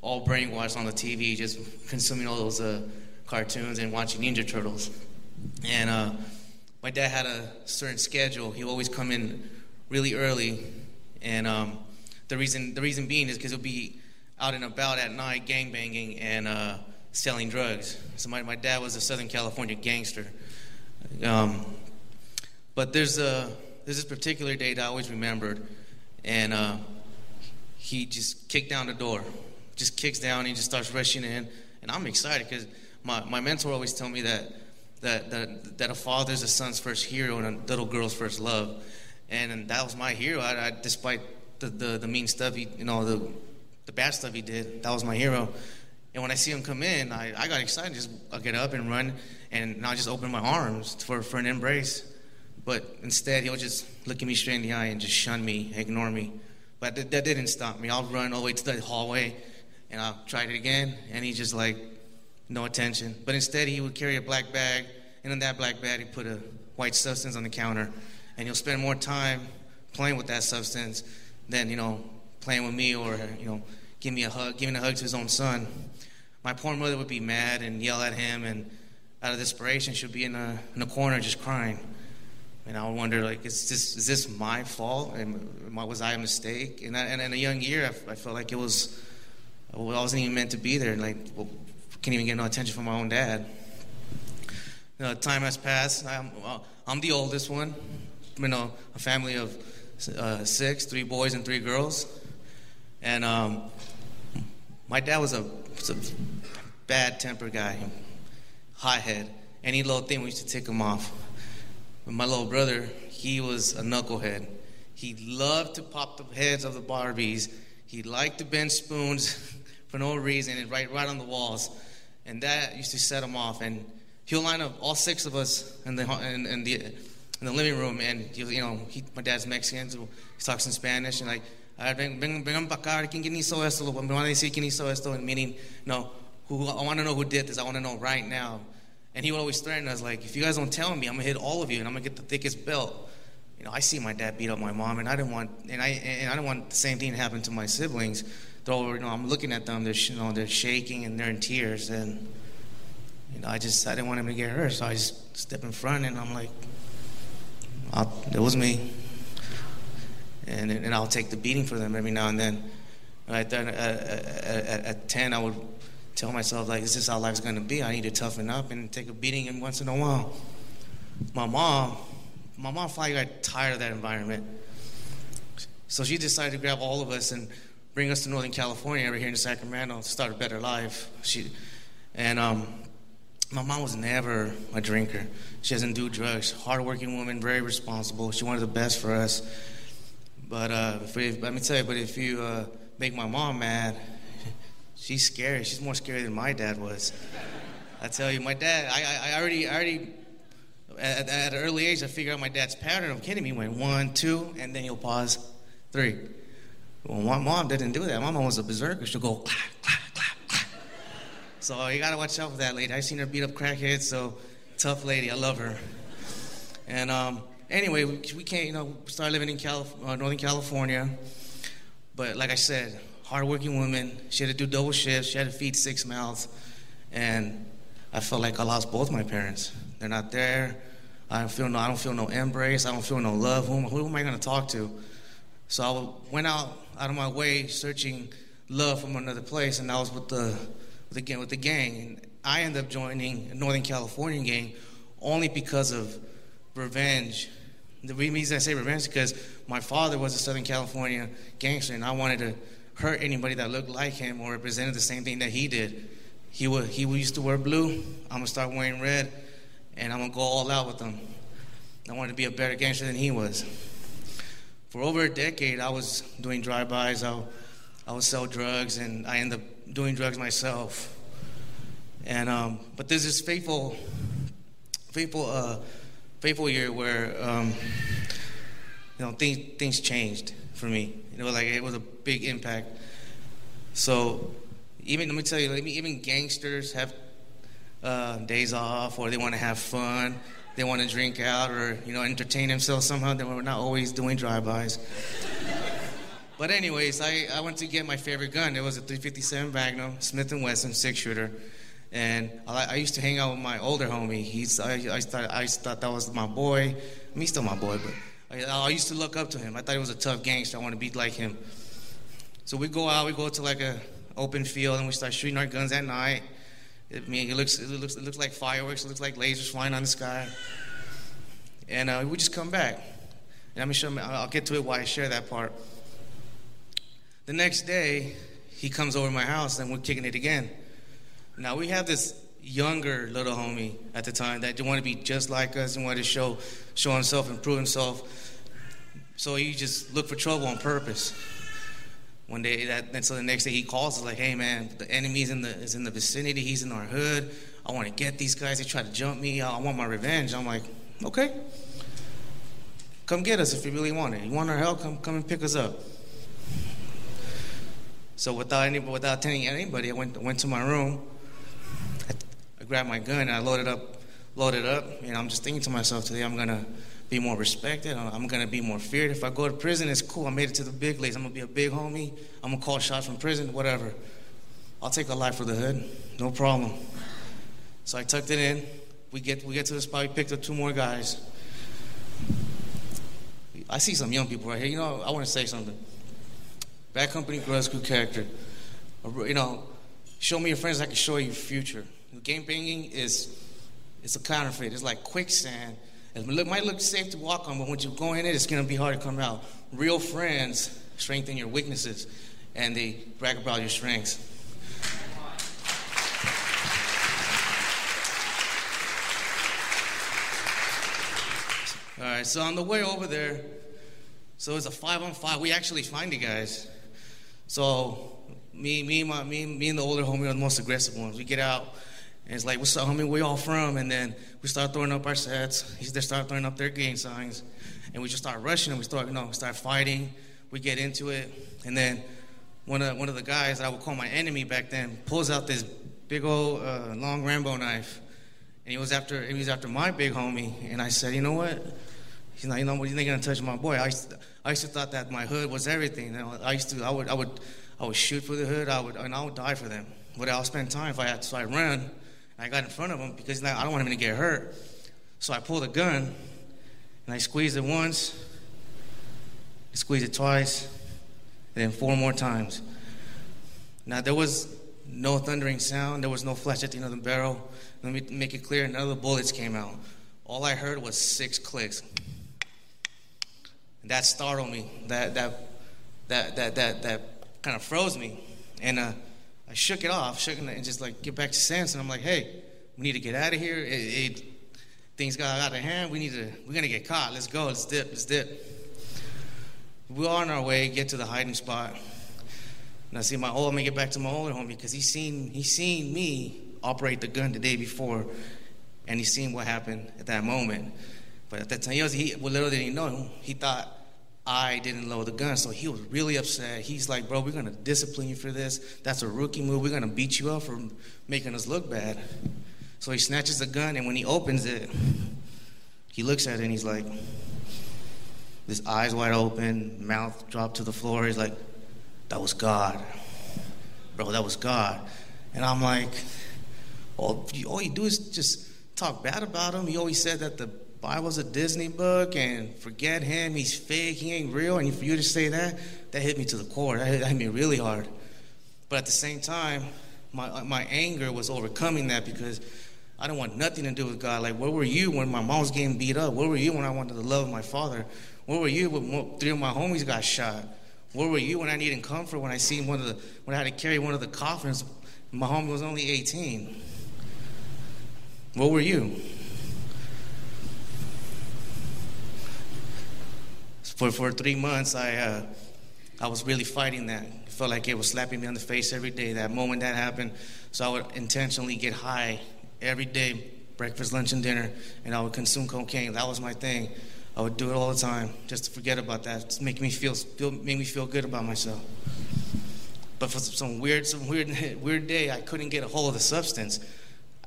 all brainwashed on the TV, just consuming all those uh, cartoons and watching Ninja Turtles. And uh, my dad had a certain schedule. He would always come in really early, and um, the reason the reason being is because he'll be out and about at night, gang banging and uh, selling drugs. So my, my dad was a Southern California gangster. Um, but there's a there's this particular date I always remembered, and uh, he just kicked down the door, just kicks down, and he just starts rushing in, and I'm excited because my, my mentor always told me that that that that a father's a son's first hero and a little girl's first love, and, and that was my hero. I, I, despite the, the the mean stuff he, you know, the the bad stuff he did, that was my hero. And when I see him come in, I, I got excited. Just I get up and run, and I just open my arms for, for an embrace. But instead, he'll just look at me straight in the eye and just shun me, ignore me. But that, that didn't stop me. I'll run all the way to the hallway and I'll try it again. And he just like, no attention. But instead, he would carry a black bag. And in that black bag, he put a white substance on the counter. And he'll spend more time playing with that substance than, you know, playing with me or, you know, give me a hug, giving a hug to his own son. My poor mother would be mad and yell at him. And out of desperation, she'd be in a, in a corner just crying. And I wonder, like, is this is this my fault? And was I a mistake? And, I, and in a young year, I, I felt like it was I wasn't even meant to be there. and Like, well, can't even get no attention from my own dad. You know, time has passed. I'm, I'm the oldest one. You know, a family of uh, six, three boys and three girls. And um, my dad was a, was a bad temper guy, hothead. Any little thing we used to tick him off. My little brother, he was a knucklehead. He loved to pop the heads of the Barbies. He liked to bend spoons [LAUGHS] for no reason and right right on the walls. And that used to set him off. And he'll line up all six of us in the in, in the in the living room, and you know, he, my dad's Mexican, so he talks in Spanish, and like, ven, ven, vengan para acá, ¿quién hizo esto? Me van a decir quién hizo esto, and meaning, no, who, I want to know who did this. I want to know right now. And he would always threaten us, like, if you guys don't tell me, I'm gonna hit all of you, and I'm gonna get the thickest belt. You know, I see my dad beat up my mom, and I didn't want, and I, and I didn't want the same thing to happen to my siblings. Though, you know, I'm looking at them, they're, you know, they're shaking and they're in tears, and you know, I just, I didn't want him to get hurt, so I just step in front, and I'm like, it was me. And, and I'll take the beating for them every now and then. Right then, at, at, at 10, I would tell myself, like, this is how life's to be. I need to toughen up and take a beating and once in a while. My mom, my mom finally got tired of that environment. So she decided to grab all of us and bring us to Northern California over here in Sacramento to start a better life. She, and um, my mom was never a drinker. She doesn't do drugs. Hardworking woman, very responsible. She wanted the best for us. But uh, if, let me tell you, but if you uh, make my mom mad, she's scary. She's more scary than my dad was. I tell you, my dad, I, I already, I already, at, at, an early age, I figured out my dad's pattern of kidding me. Went one, two, and then he'll pause, three. Well, my mom didn't do that. My mom was a berserker. She'll go clap, clap, clap, clap. so you gotta watch out for that lady. I've seen her beat up crackheads, so tough lady. I love her. And um, anyway, we, we can't, you know, start living in Calif- uh, Northern California. But like I said, hardworking woman. She had to do double shifts. She had to feed six mouths. And I felt like I lost both my parents. They're not there. I don't feel no, I don't feel no embrace. I don't feel no love. Who, who am I going to talk to? So I went out out of my way searching love from another place, and I was with the with the, with the gang. And I ended up joining a Northern California gang only because of revenge. The reason I say revenge is because my father was a Southern California gangster, and I wanted to hurt anybody that looked like him or represented the same thing that he did. He would, he used to wear blue. I'm gonna start wearing red, and I'm gonna go all out with him. I wanted to be a better gangster than he was. For over a decade, I was doing drive-bys. I, I would sell drugs, and I ended up doing drugs myself. And um, but there's this faithful, faithful, uh, faithful year where um, you know things things changed for me. You know, like it was a big impact. So even let me tell you, even gangsters have uh, days off, or they want to have fun, they want to drink out, or you know entertain themselves somehow. They were not always doing drive-bys. [LAUGHS] But anyways, I, I went to get my favorite gun. It was a 357 Magnum Smith & Wesson six shooter, and I, I, used to hang out with my older homie. He's I, I thought I thought that was my boy. I mean, he's still my boy, but I, used to look up to him. I thought he was a tough gangster. I want to be like him. So we go out. We go to like a open field, and we start shooting our guns at night. I mean, it looks it looks it looks like fireworks. It looks like lasers flying on the sky. And uh, we just come back. And I'm show. I'll get to it why I share that part. The next day, he comes over to my house and we're kicking it again. Now we have this younger little homie at the time that didn't want to be just like us and wanted to show show himself and prove himself. So he just looked for trouble on purpose. One day, that, and so the next day he calls us like, "Hey man, the enemy's in the is in the vicinity. He's in our hood. I want to get these guys. They try to jump me. I want my revenge." I'm like, "Okay, come get us if you really want it. You want our help? Come come and pick us up." So without any, without telling anybody, I went went to my room. Grabbed my gun and I loaded up, loaded up. And I'm just thinking to myself today, I'm gonna be more respected. I'm gonna be more feared. If I go to prison, it's cool. I made it to the big leagues. I'm gonna be a big homie. I'm gonna call shots from prison, whatever. I'll take a life for the hood, no problem. So I tucked it in. We get we get to the spot. We picked up two more guys. I see some young people right here. You know, I want to say something. Bad Company Grudge good character. you know, show me your friends, I can show you your future. Game banging is it's a counterfeit. It's like quicksand. It might look safe to walk on, but when you go in it, it's going to be hard to come out. Real friends strengthen your weaknesses, and they brag about your strengths. All right, so on the way over there, so it's a five on five. We actually find the guys. So me, me, my, me, me, and the older homie are the most aggressive ones. We get out, and it's like, "What's up, homie? Where y'all from?" And then we start throwing up our sets. They start throwing up their gang signs, and we just start rushing. And we start, you know, we start fighting. We get into it, and then one of one of the guys that I would call my enemy back then pulls out this big old uh, long Rambo knife, and he was after he was after my big homie. And I said, "You know what?" He's not, you know, he's not gonna touch my boy. I used, to, I used to thought that my hood was everything. You know, I used to, I would, I would, I would shoot for the hood. I would, and I would die for them. But I'll spend time if I had. So I ran. I got in front of him because I don't want him to get hurt. So I pulled a gun, and I squeezed it once. I squeezed it twice, and then four more times. Now there was no thundering sound. There was no flash at the end of the barrel. Let me make it clear. None of the bullets came out. All I heard was six clicks. That startled me. That that that that that that kind of froze me, and uh, I shook it off, shook it, and just like get back to sense. And I'm like, hey, we need to get out of here. It, it, things got out of hand. We need to. We're gonna get caught. Let's go. Let's dip. Let's dip. We're on our way. Get to the hiding spot. And I see my old homie get back to my older homie because he's seen he's seen me operate the gun the day before, and he's seen what happened at that moment. But at that time, he, was, he well, little did he know, he thought I didn't load the gun. So he was really upset. He's like, bro, we're going to discipline you for this. That's a rookie move. We're going to beat you up for making us look bad. So he snatches the gun, and when he opens it, he looks at it and he's like, his eyes wide open, mouth dropped to the floor. He's like, that was God. Bro, that was God. And I'm like, all, all you do is just talk bad about him. He always said that the Bible's a Disney book and forget him, he's fake, he ain't real. And for you to say that, that hit me to the core. That hit, that hit me really hard. But at the same time, my, uh, my anger was overcoming that because I don't want nothing to do with God. Like, where were you when my mom was getting beat up? Where were you when I wanted the love of my father? Where were you when three of my homies got shot? Where were you when I needed comfort? When I seen one of the when I had to carry one of the coffins? My homie was only 18. Where were you? For, for three months, I, uh, I was really fighting that. It felt like it was slapping me on the face every day. That moment that happened, so I would intentionally get high every day, breakfast, lunch, and dinner, and I would consume cocaine. That was my thing. I would do it all the time, just to forget about that, to make me feel, feel make me feel good about myself. But for some weird, some weird, [LAUGHS] weird day, I couldn't get a hold of the substance.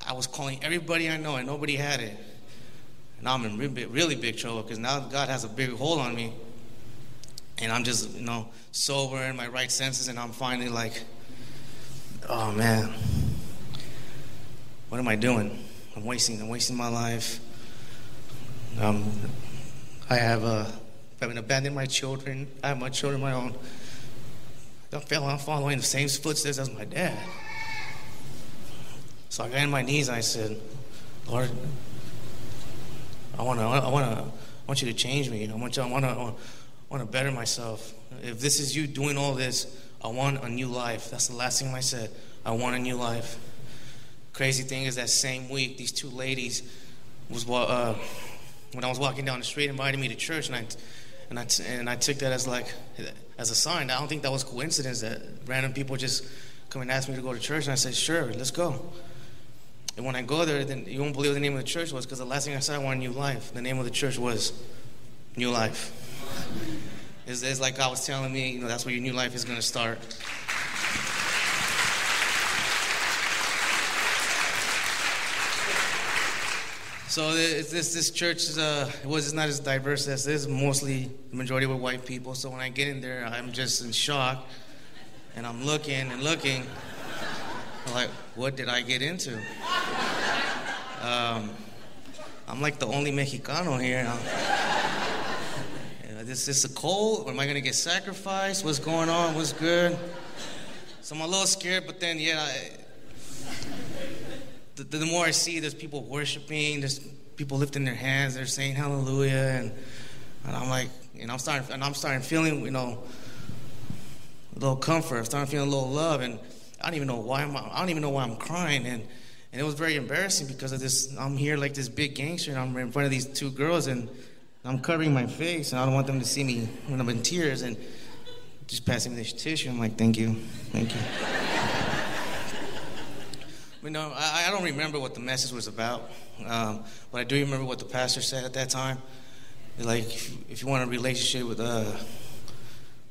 I was calling everybody I know, and nobody had it. Now I'm in really, really big trouble because now God has a big hold on me. And I'm just, you know, sober in my right senses, and I'm finally like, oh man, what am I doing? I'm wasting, I'm wasting my life. Um, I have, uh, I've been abandoned my children. I have my children my own. I'm following the same footsteps as my dad. So I got on my knees and I said, Lord, I want to, I want to, I want you to change me. I want you, I want to, I want to better myself. If this is you doing all this, I want a new life. That's the last thing I said. I want a new life. Crazy thing is that same week, these two ladies was uh, when I was walking down the street, invited me to church, and I and I and I took that as like as a sign. I don't think that was coincidence that random people just come and ask me to go to church, and I said, sure, let's go. And when I go there, then you won't believe what the name of the church was because the last thing I I want new life. The name of the church was New Life. [LAUGHS] It's, it's like God was telling me, you know, that's where your new life is going to start. So this this church uh, it was not as diverse as this. Mostly the majority were white people. So when I get in there, I'm just in shock, and I'm looking and looking. I'm like, what did I get into? Um, I'm like the only Mexicano here. Is this is a cold? Am I to get sacrificed? What's going on? What's good? So I'm a little scared, but then, yeah, I, the, the more I see there's people worshiping, there's people lifting their hands, they're saying hallelujah, and, and I'm like, and I'm starting, and I'm starting feeling, you know, a little comfort. I'm starting feeling a little love, and I don't even know why I'm, I don't even know why I'm crying, and and it was very embarrassing because of this. I'm here like this big gangster, and I'm in front of these two girls, and I'm covering my face, and I don't want them to see me when I'm in tears, and just passing me this tissue. I'm like, thank you, thank you. [LAUGHS] but no, I, I don't remember what the message was about, um, but I do remember what the pastor said at that time. Like, if, if you want a relationship with uh,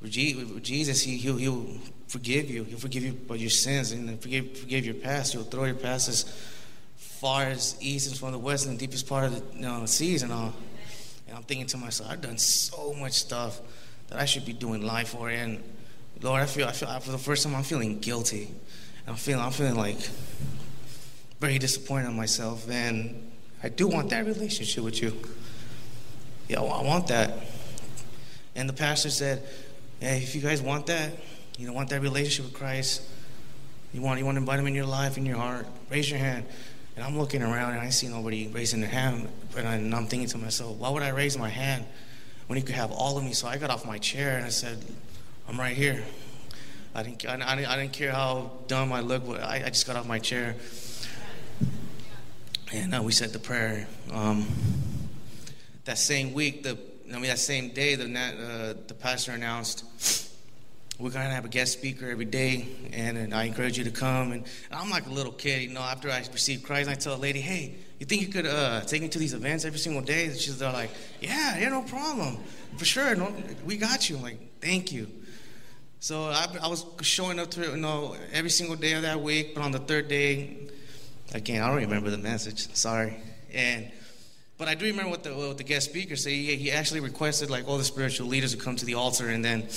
with Jesus, he, he'll, he'll forgive you. He'll forgive you for your sins and forgive, forgive your past. He'll throw your past as far as east and from the west and the deepest part of the you know, seas and all. And I'm thinking to myself, I've done so much stuff that I should be doing life for. And Lord, I feel, I feel for the first time, I'm feeling guilty. I'm feeling, I'm feeling like very disappointed in myself. And I do want that relationship with you. Yeah, I want that. And the pastor said, Hey, if you guys want that, you don't want that relationship with Christ, you want you want to invite him in your life, in your heart, raise your hand. And I'm looking around and I see nobody raising their hand. And I'm thinking to myself, why would I raise my hand when he could have all of me? So I got off my chair and I said, I'm right here. I didn't, I, didn't, I didn't care how dumb I looked, I, I just got off my chair. And uh, we said the prayer. Um, that same week, the I mean, that same day, the, uh, the pastor announced we're going to have a guest speaker every day, and, and I encourage you to come. And, and, I'm like a little kid, you know, after I received Christ, I tell a lady, hey, you think you could uh, take me to these events every single day? And she's like, yeah, yeah, no problem. For sure, no, we got you. I'm like, thank you. So I, I was showing up to you know, every single day of that week, but on the third day, again, I don't remember the message, sorry. And but I do remember what the, what the guest speaker said. He, he, actually requested like all the spiritual leaders to come to the altar, and then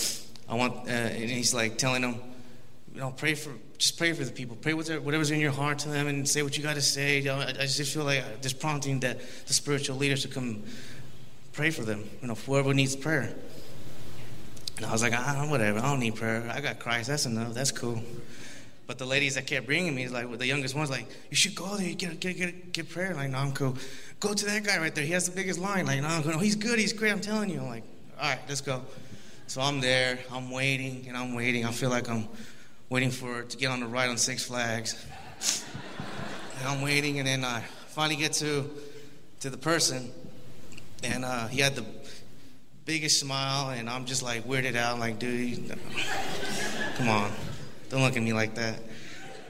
I want, uh, and he's like telling them, you know, pray for, just pray for the people, pray with whatever's in your heart to them, and say what you got to say. You know, I, I, just feel like this prompting that the spiritual leaders to come pray for them. You know, whoever needs prayer. And I was like, ah, whatever, I don't need prayer. I got Christ. That's enough. That's cool. But the ladies that kept bringing me, like the youngest one's like, you should go there, you get get get get prayer. Like, no, I'm cool. Go to that guy right there. He has the biggest line. Like, no, no, he's good. He's great. I'm telling you. I'm like, all right, let's go. So I'm there. I'm waiting and I'm waiting. I feel like I'm waiting for to get on the ride on Six Flags. and I'm waiting, and then I finally get to to the person, and uh, he had the biggest smile, and I'm just like weirded out. like, dude, come on. Don't look at me like that.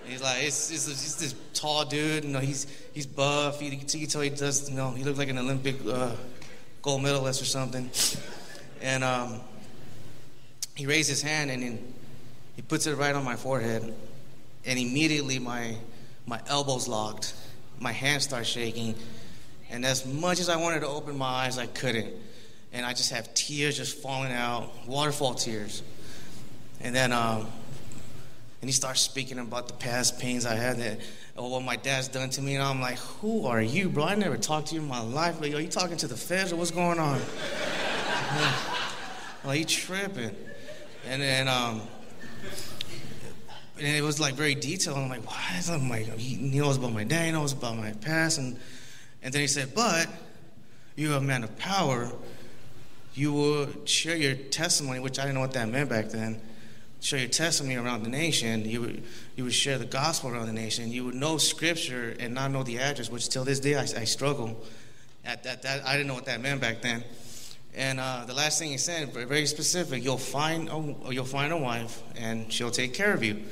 he's like, it's, it's, it's, this tall dude. You know, he's he's buff. You, can tell he does. You know, he looks like an Olympic uh, gold medalist or something. And um, he raised his hand and then he puts it right on my forehead, and immediately my my elbows locked, my hands start shaking, and as much as I wanted to open my eyes, I couldn't, and I just have tears just falling out, waterfall tears, and then. Um, and he starts speaking about the past pains I had that, or what my dad's done to me. And I'm like, who are you, bro? I never talked to you in my life. Like, are you talking to the feds or what's going on? [LAUGHS] like, you tripping. And then, um, and it was like very detailed. I'm like, why is that? like, he knows about my dad, he knows about my past. And, and then he said, but you're a man of power. You will share your testimony, which I didn't know what that meant back then share your testimony around the nation. You would, you would share the gospel around the nation. You would know scripture and not know the address, which till this day I, I struggle. At that, that, I didn't know what that meant back then. And uh, the last thing he said, very specific, you'll find, a, you'll find a wife and she'll take care of you.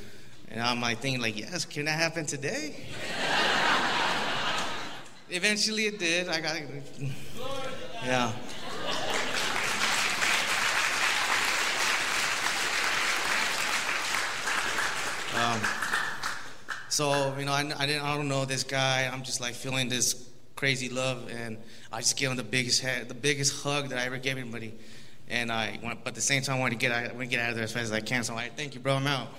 And I'm like thinking, like, yes, can that happen today? [LAUGHS] Eventually it did. I got, [LAUGHS] yeah. Um, so you know, I, I, didn't, I don't know this guy. I'm just like feeling this crazy love, and I just gave him the biggest head, the biggest hug that I ever gave anybody. And I, went, but at the same time, I wanted to get, I wanted to get out of there as fast as I can. So I'm like, thank you, bro, I'm out.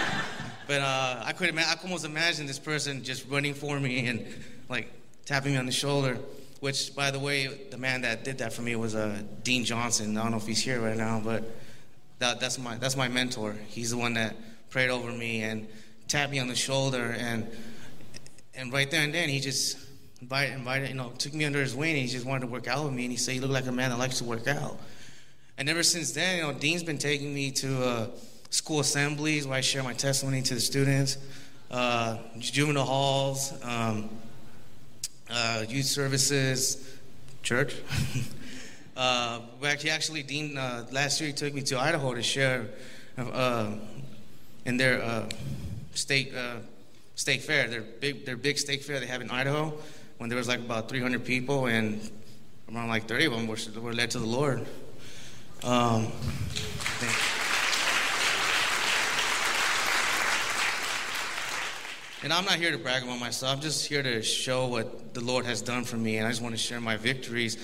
[LAUGHS] but uh, I could, I could almost imagine this person just running for me and like tapping me on the shoulder. Which, by the way, the man that did that for me was uh, Dean Johnson. I don't know if he's here right now, but that, that's my that's my mentor. He's the one that prayed over me and tapped me on the shoulder and and right there and then he just invited, invited you know took me under his wing and he just wanted to work out with me and he said you look like a man that likes to work out and ever since then you know dean's been taking me to uh, school assemblies where i share my testimony to the students uh, juvenile halls um, uh, youth services church [LAUGHS] uh, actually, actually dean uh, last year he took me to idaho to share uh, in their uh, state uh, state fair. Their big their big state fair they have in Idaho. When there was like about 300 people and around like 30 of them were, were led to the Lord. Um, and I'm not here to brag about myself. I'm just here to show what the Lord has done for me, and I just want to share my victories.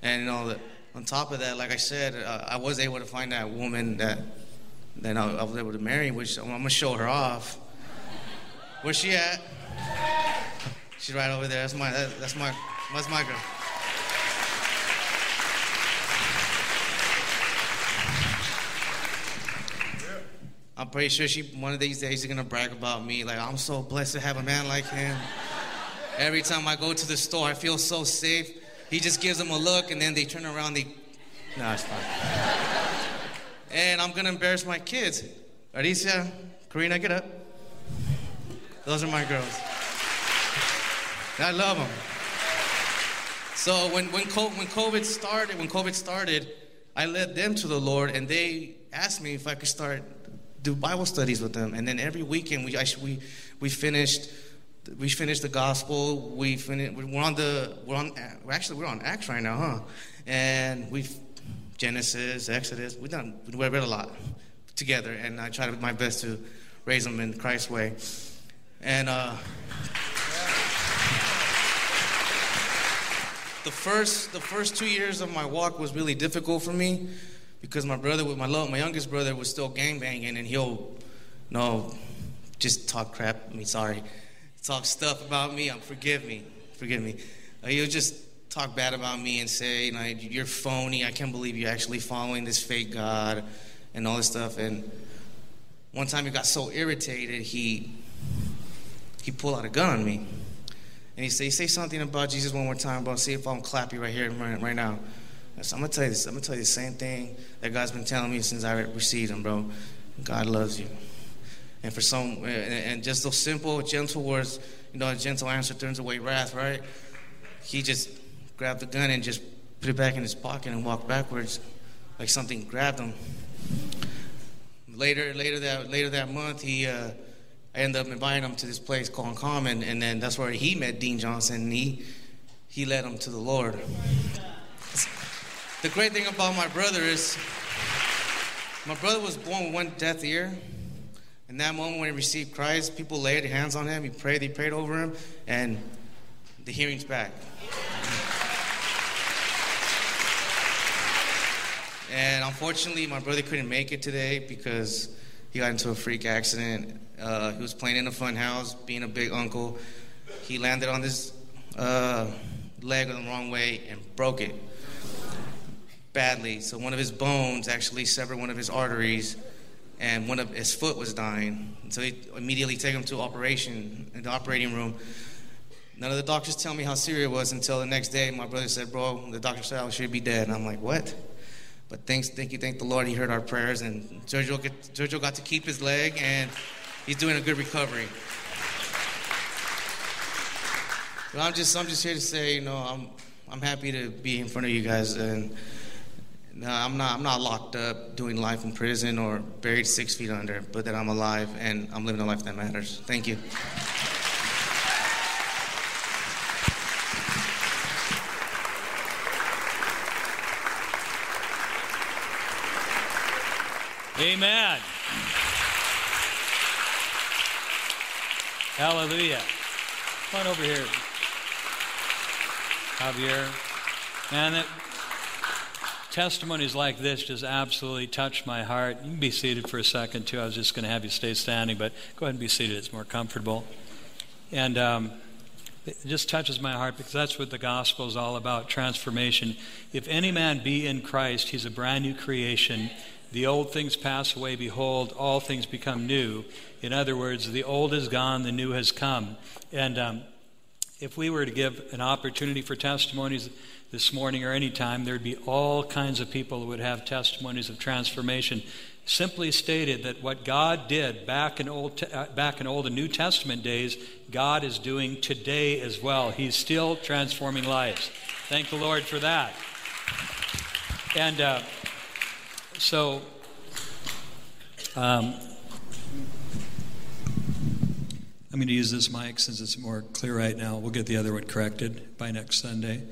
And you know, on top of that, like I said, uh, I was able to find that woman that then I, I was able to marry, which I'm gonna show her off. Where's she at? She's right over there. That's my that, that's my that's my girl. I'm pretty sure she one of these days she's gonna brag about me. Like I'm so blessed to have a man like him. Every time I go to the store, I feel so safe. He just gives them a look, and then they turn around. They, no, it's fine and I'm gonna embarrass my kids. Alicia, Karina, get up. Those are my girls. I love them. So when when when COVID started, when COVID started, I led them to the Lord, and they asked me if I could start do Bible studies with them. And then every weekend we we we finished we finished the gospel. We finished. We're on the we're on actually we're on Acts right now, huh? And we've Genesis, Exodus. We've done, we read a lot together, and I try my best to raise them in Christ's way. And uh, the first the first two years of my walk was really difficult for me because my brother, with my love, my youngest brother, was still gang banging, and he'll, no, just talk crap. I mean, sorry, talk stuff about me. Um, forgive me, forgive me. Uh, he'll just talk bad about me and say, you know, you're phony. I can't believe you're actually following this fake God and all this stuff. And one time he got so irritated, he he pulled out a gun on me. And he said, say something about Jesus one more time, bro. See if I'll clap you right here, right, right now. So I'm gonna tell you this. I'm gonna tell you the same thing that God's been telling me since I received Him, bro. God loves you. And for some, and just those simple, gentle words, you know, a gentle answer turns away wrath, right? He just grabbed the gun and just put it back in his pocket and walked backwards like something grabbed him. Later, later that later that month, he uh, I ended up inviting him to this place called Common, and then that's where he met Dean Johnson. And he he led him to the Lord. The great thing about my brother is my brother was born with one deaf ear. In that moment when he received Christ, people laid hands on him. He prayed, he prayed over him, and the hearing's back. And unfortunately, my brother couldn't make it today because he got into a freak accident. Uh, he was playing in a fun house, being a big uncle. He landed on this uh, leg the wrong way and broke it badly. So one of his bones actually severed one of his arteries, and one of his foot was dying. So he immediately take him to operation in the operating room. None of the doctors tell me how serious it was until the next day. My brother said, "Bro, the doctor said I should be dead." And I'm like, "What?" But thanks, thank you, thank the Lord, He heard our prayers, and Sergio got to keep his leg, and he's doing a good recovery. But I'm just, I'm just here to say, you know, I'm, I'm happy to be in front of you guys, and no, I'm not, I'm not locked up doing life in prison or buried six feet under, but that I'm alive and I'm living a life that matters. Thank you. Amen. Hallelujah. Come on over here. Javier. Man, that testimonies like this just absolutely touch my heart. You can be seated for a second, too. I was just going to have you stay standing, but go ahead and be seated. It's more comfortable. And um, it just touches my heart because that's what the gospel is all about transformation. If any man be in Christ, he's a brand new creation the old things pass away, behold, all things become new. In other words, the old is gone, the new has come. And um, if we were to give an opportunity for testimonies this morning or any time, there'd be all kinds of people who would have testimonies of transformation. Simply stated that what God did back in old, uh, back in Old and New Testament days, God is doing today as well. He's still transforming lives. Thank the Lord for that. And uh, so, um, I'm going to use this mic since it's more clear right now. We'll get the other one corrected by next Sunday.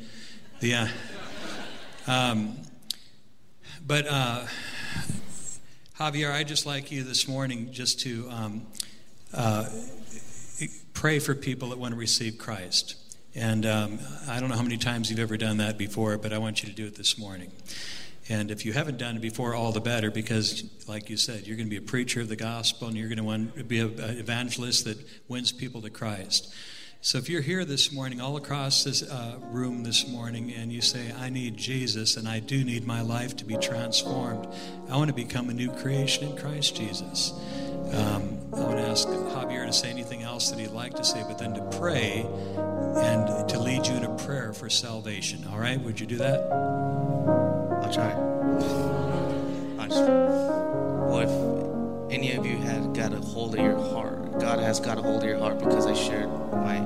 Yeah. Um, but uh, Javier, I'd just like you this morning just to um, uh, pray for people that want to receive Christ. And um, I don't know how many times you've ever done that before, but I want you to do it this morning. And if you haven't done it before, all the better, because, like you said, you're going to be a preacher of the gospel and you're going to be an evangelist that wins people to Christ. So if you're here this morning, all across this uh, room this morning, and you say, I need Jesus and I do need my life to be transformed, I want to become a new creation in Christ Jesus. Um, I want to ask Javier to say anything else that he'd like to say, but then to pray and to lead you in a prayer for salvation. All right? Would you do that? I just, well, if any of you had got a hold of your heart, God has got a hold of your heart because I shared my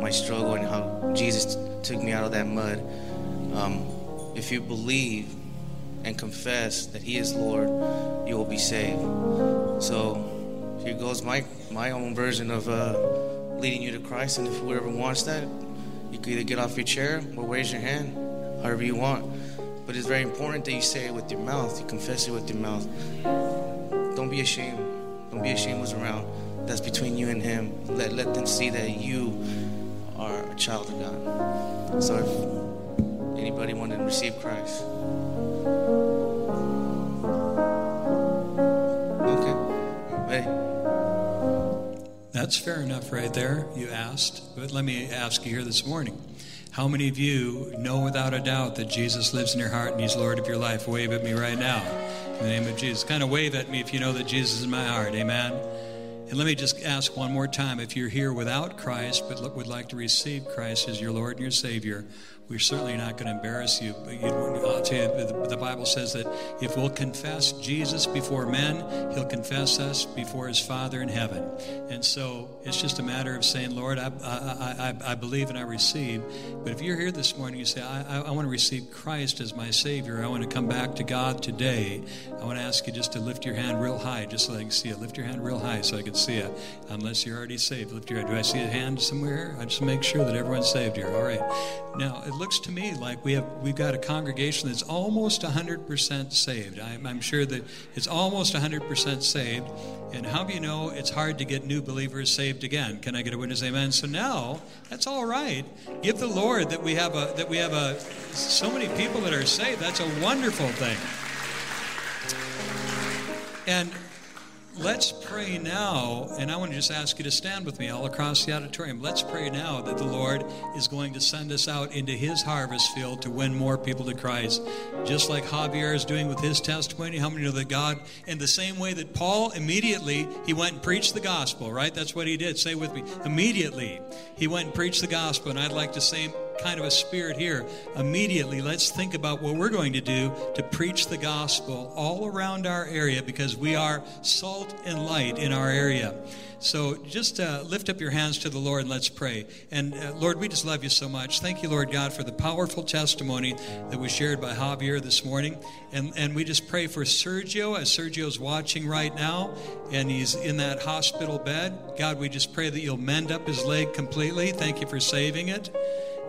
my struggle and how Jesus took me out of that mud. Um, if you believe and confess that He is Lord, you will be saved. So here goes my my own version of uh, leading you to Christ. And if whoever wants that, you can either get off your chair or raise your hand, however you want. But it's very important that you say it with your mouth. You confess it with your mouth. Don't be ashamed. Don't be ashamed what's around. That's between you and Him. Let let them see that you are a child of God. So if anybody wanted to receive Christ. Okay. Hey. That's fair enough right there, you asked. But let me ask you here this morning. How many of you know without a doubt that Jesus lives in your heart and He's Lord of your life? Wave at me right now. In the name of Jesus. Kind of wave at me if you know that Jesus is in my heart. Amen. And let me just ask one more time if you're here without Christ but would like to receive Christ as your Lord and your Savior, we're certainly not going to embarrass you. I'll tell you, the, the Bible says that if we'll confess Jesus before men, He'll confess us before His Father in heaven. And so it's just a matter of saying, Lord, I, I, I, I believe and I receive. But if you're here this morning, you say, I, I, want to receive Christ as my Savior. I want to come back to God today. I want to ask you just to lift your hand real high, just so I can see it. Lift your hand real high so I can see it. Unless you're already saved, lift your hand. Do I see a hand somewhere? I just make sure that everyone's saved here. All right. Now, it looks to me like we have we've got a congregation that's almost 100% saved. I'm, I'm sure that it's almost 100% saved. And how do you know it's hard to get new believers saved again? Can I get a witness? Amen. So now that's all right. Give the Lord that we have a that we have a so many people that are saved. That's a wonderful thing. And let's pray now, and I want to just ask you to stand with me all across the auditorium. Let's pray now that the Lord is going to send us out into His harvest field to win more people to Christ. Just like Javier is doing with his testimony. How many know that God, in the same way that Paul immediately, he went and preached the gospel, right? That's what he did. Say with me. Immediately, he went and preached the gospel, and I'd like to say kind of a spirit here. Immediately, let's think about what we're going to do to preach the gospel all around our area because we are salt and light in our area. So just uh, lift up your hands to the Lord and let's pray. And uh, Lord, we just love you so much. Thank you, Lord God, for the powerful testimony that was shared by Javier this morning. And, and we just pray for Sergio as Sergio's watching right now and he's in that hospital bed. God, we just pray that you'll mend up his leg completely. Thank you for saving it.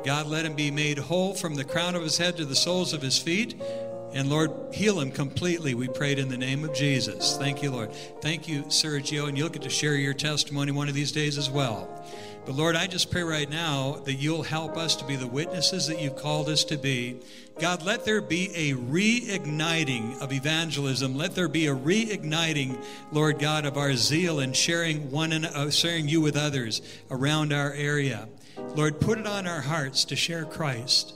God, let him be made whole from the crown of his head to the soles of his feet. And Lord, heal him completely. We prayed in the name of Jesus. Thank you, Lord. Thank you, Sergio. And you'll get to share your testimony one of these days as well. But Lord, I just pray right now that you'll help us to be the witnesses that you've called us to be. God, let there be a reigniting of evangelism. Let there be a reigniting, Lord God, of our zeal in sharing one and uh, sharing you with others around our area. Lord, put it on our hearts to share Christ.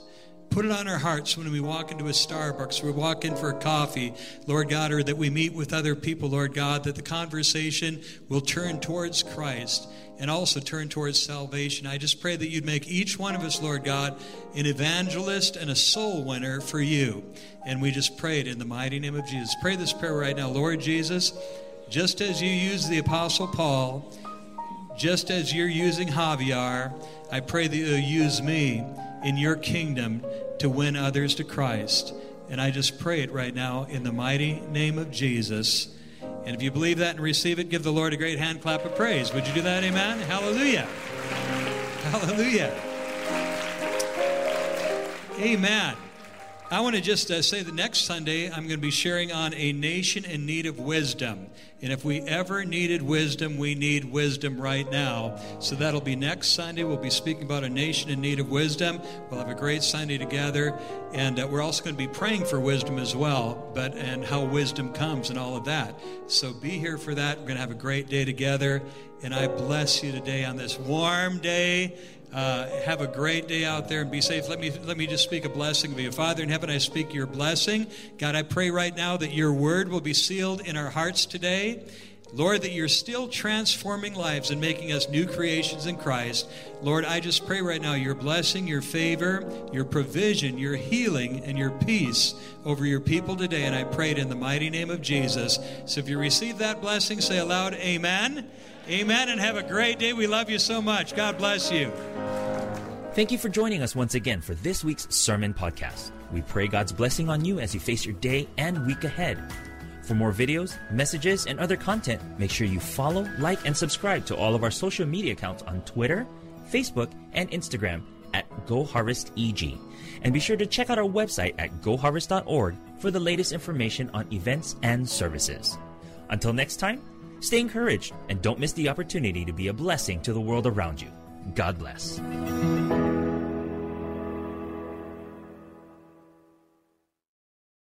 Put it on our hearts when we walk into a Starbucks, we walk in for a coffee, Lord God, or that we meet with other people, Lord God, that the conversation will turn towards Christ and also turn towards salvation. I just pray that you'd make each one of us, Lord God, an evangelist and a soul winner for you. And we just pray it in the mighty name of Jesus. Pray this prayer right now. Lord Jesus, just as you used the Apostle Paul, just as you're using Javier, I pray that you'll use me in your kingdom to win others to Christ. And I just pray it right now in the mighty name of Jesus. And if you believe that and receive it, give the Lord a great hand clap of praise. Would you do that? Amen. Hallelujah. Hallelujah. Amen. I want to just uh, say the next Sunday I'm going to be sharing on a nation in need of wisdom. And if we ever needed wisdom, we need wisdom right now. So that'll be next Sunday. We'll be speaking about a nation in need of wisdom. We'll have a great Sunday together. And uh, we're also going to be praying for wisdom as well, but and how wisdom comes and all of that. So be here for that. We're going to have a great day together. And I bless you today on this warm day uh, have a great day out there and be safe. Let me let me just speak a blessing of you, Father in heaven. I speak your blessing, God. I pray right now that your word will be sealed in our hearts today. Lord, that you're still transforming lives and making us new creations in Christ. Lord, I just pray right now your blessing, your favor, your provision, your healing, and your peace over your people today. And I pray it in the mighty name of Jesus. So if you receive that blessing, say aloud, Amen. Amen, and have a great day. We love you so much. God bless you. Thank you for joining us once again for this week's Sermon Podcast. We pray God's blessing on you as you face your day and week ahead. For more videos, messages, and other content, make sure you follow, like, and subscribe to all of our social media accounts on Twitter, Facebook, and Instagram at GoHarvestEG. And be sure to check out our website at goharvest.org for the latest information on events and services. Until next time, Stay encouraged and don't miss the opportunity to be a blessing to the world around you. God bless.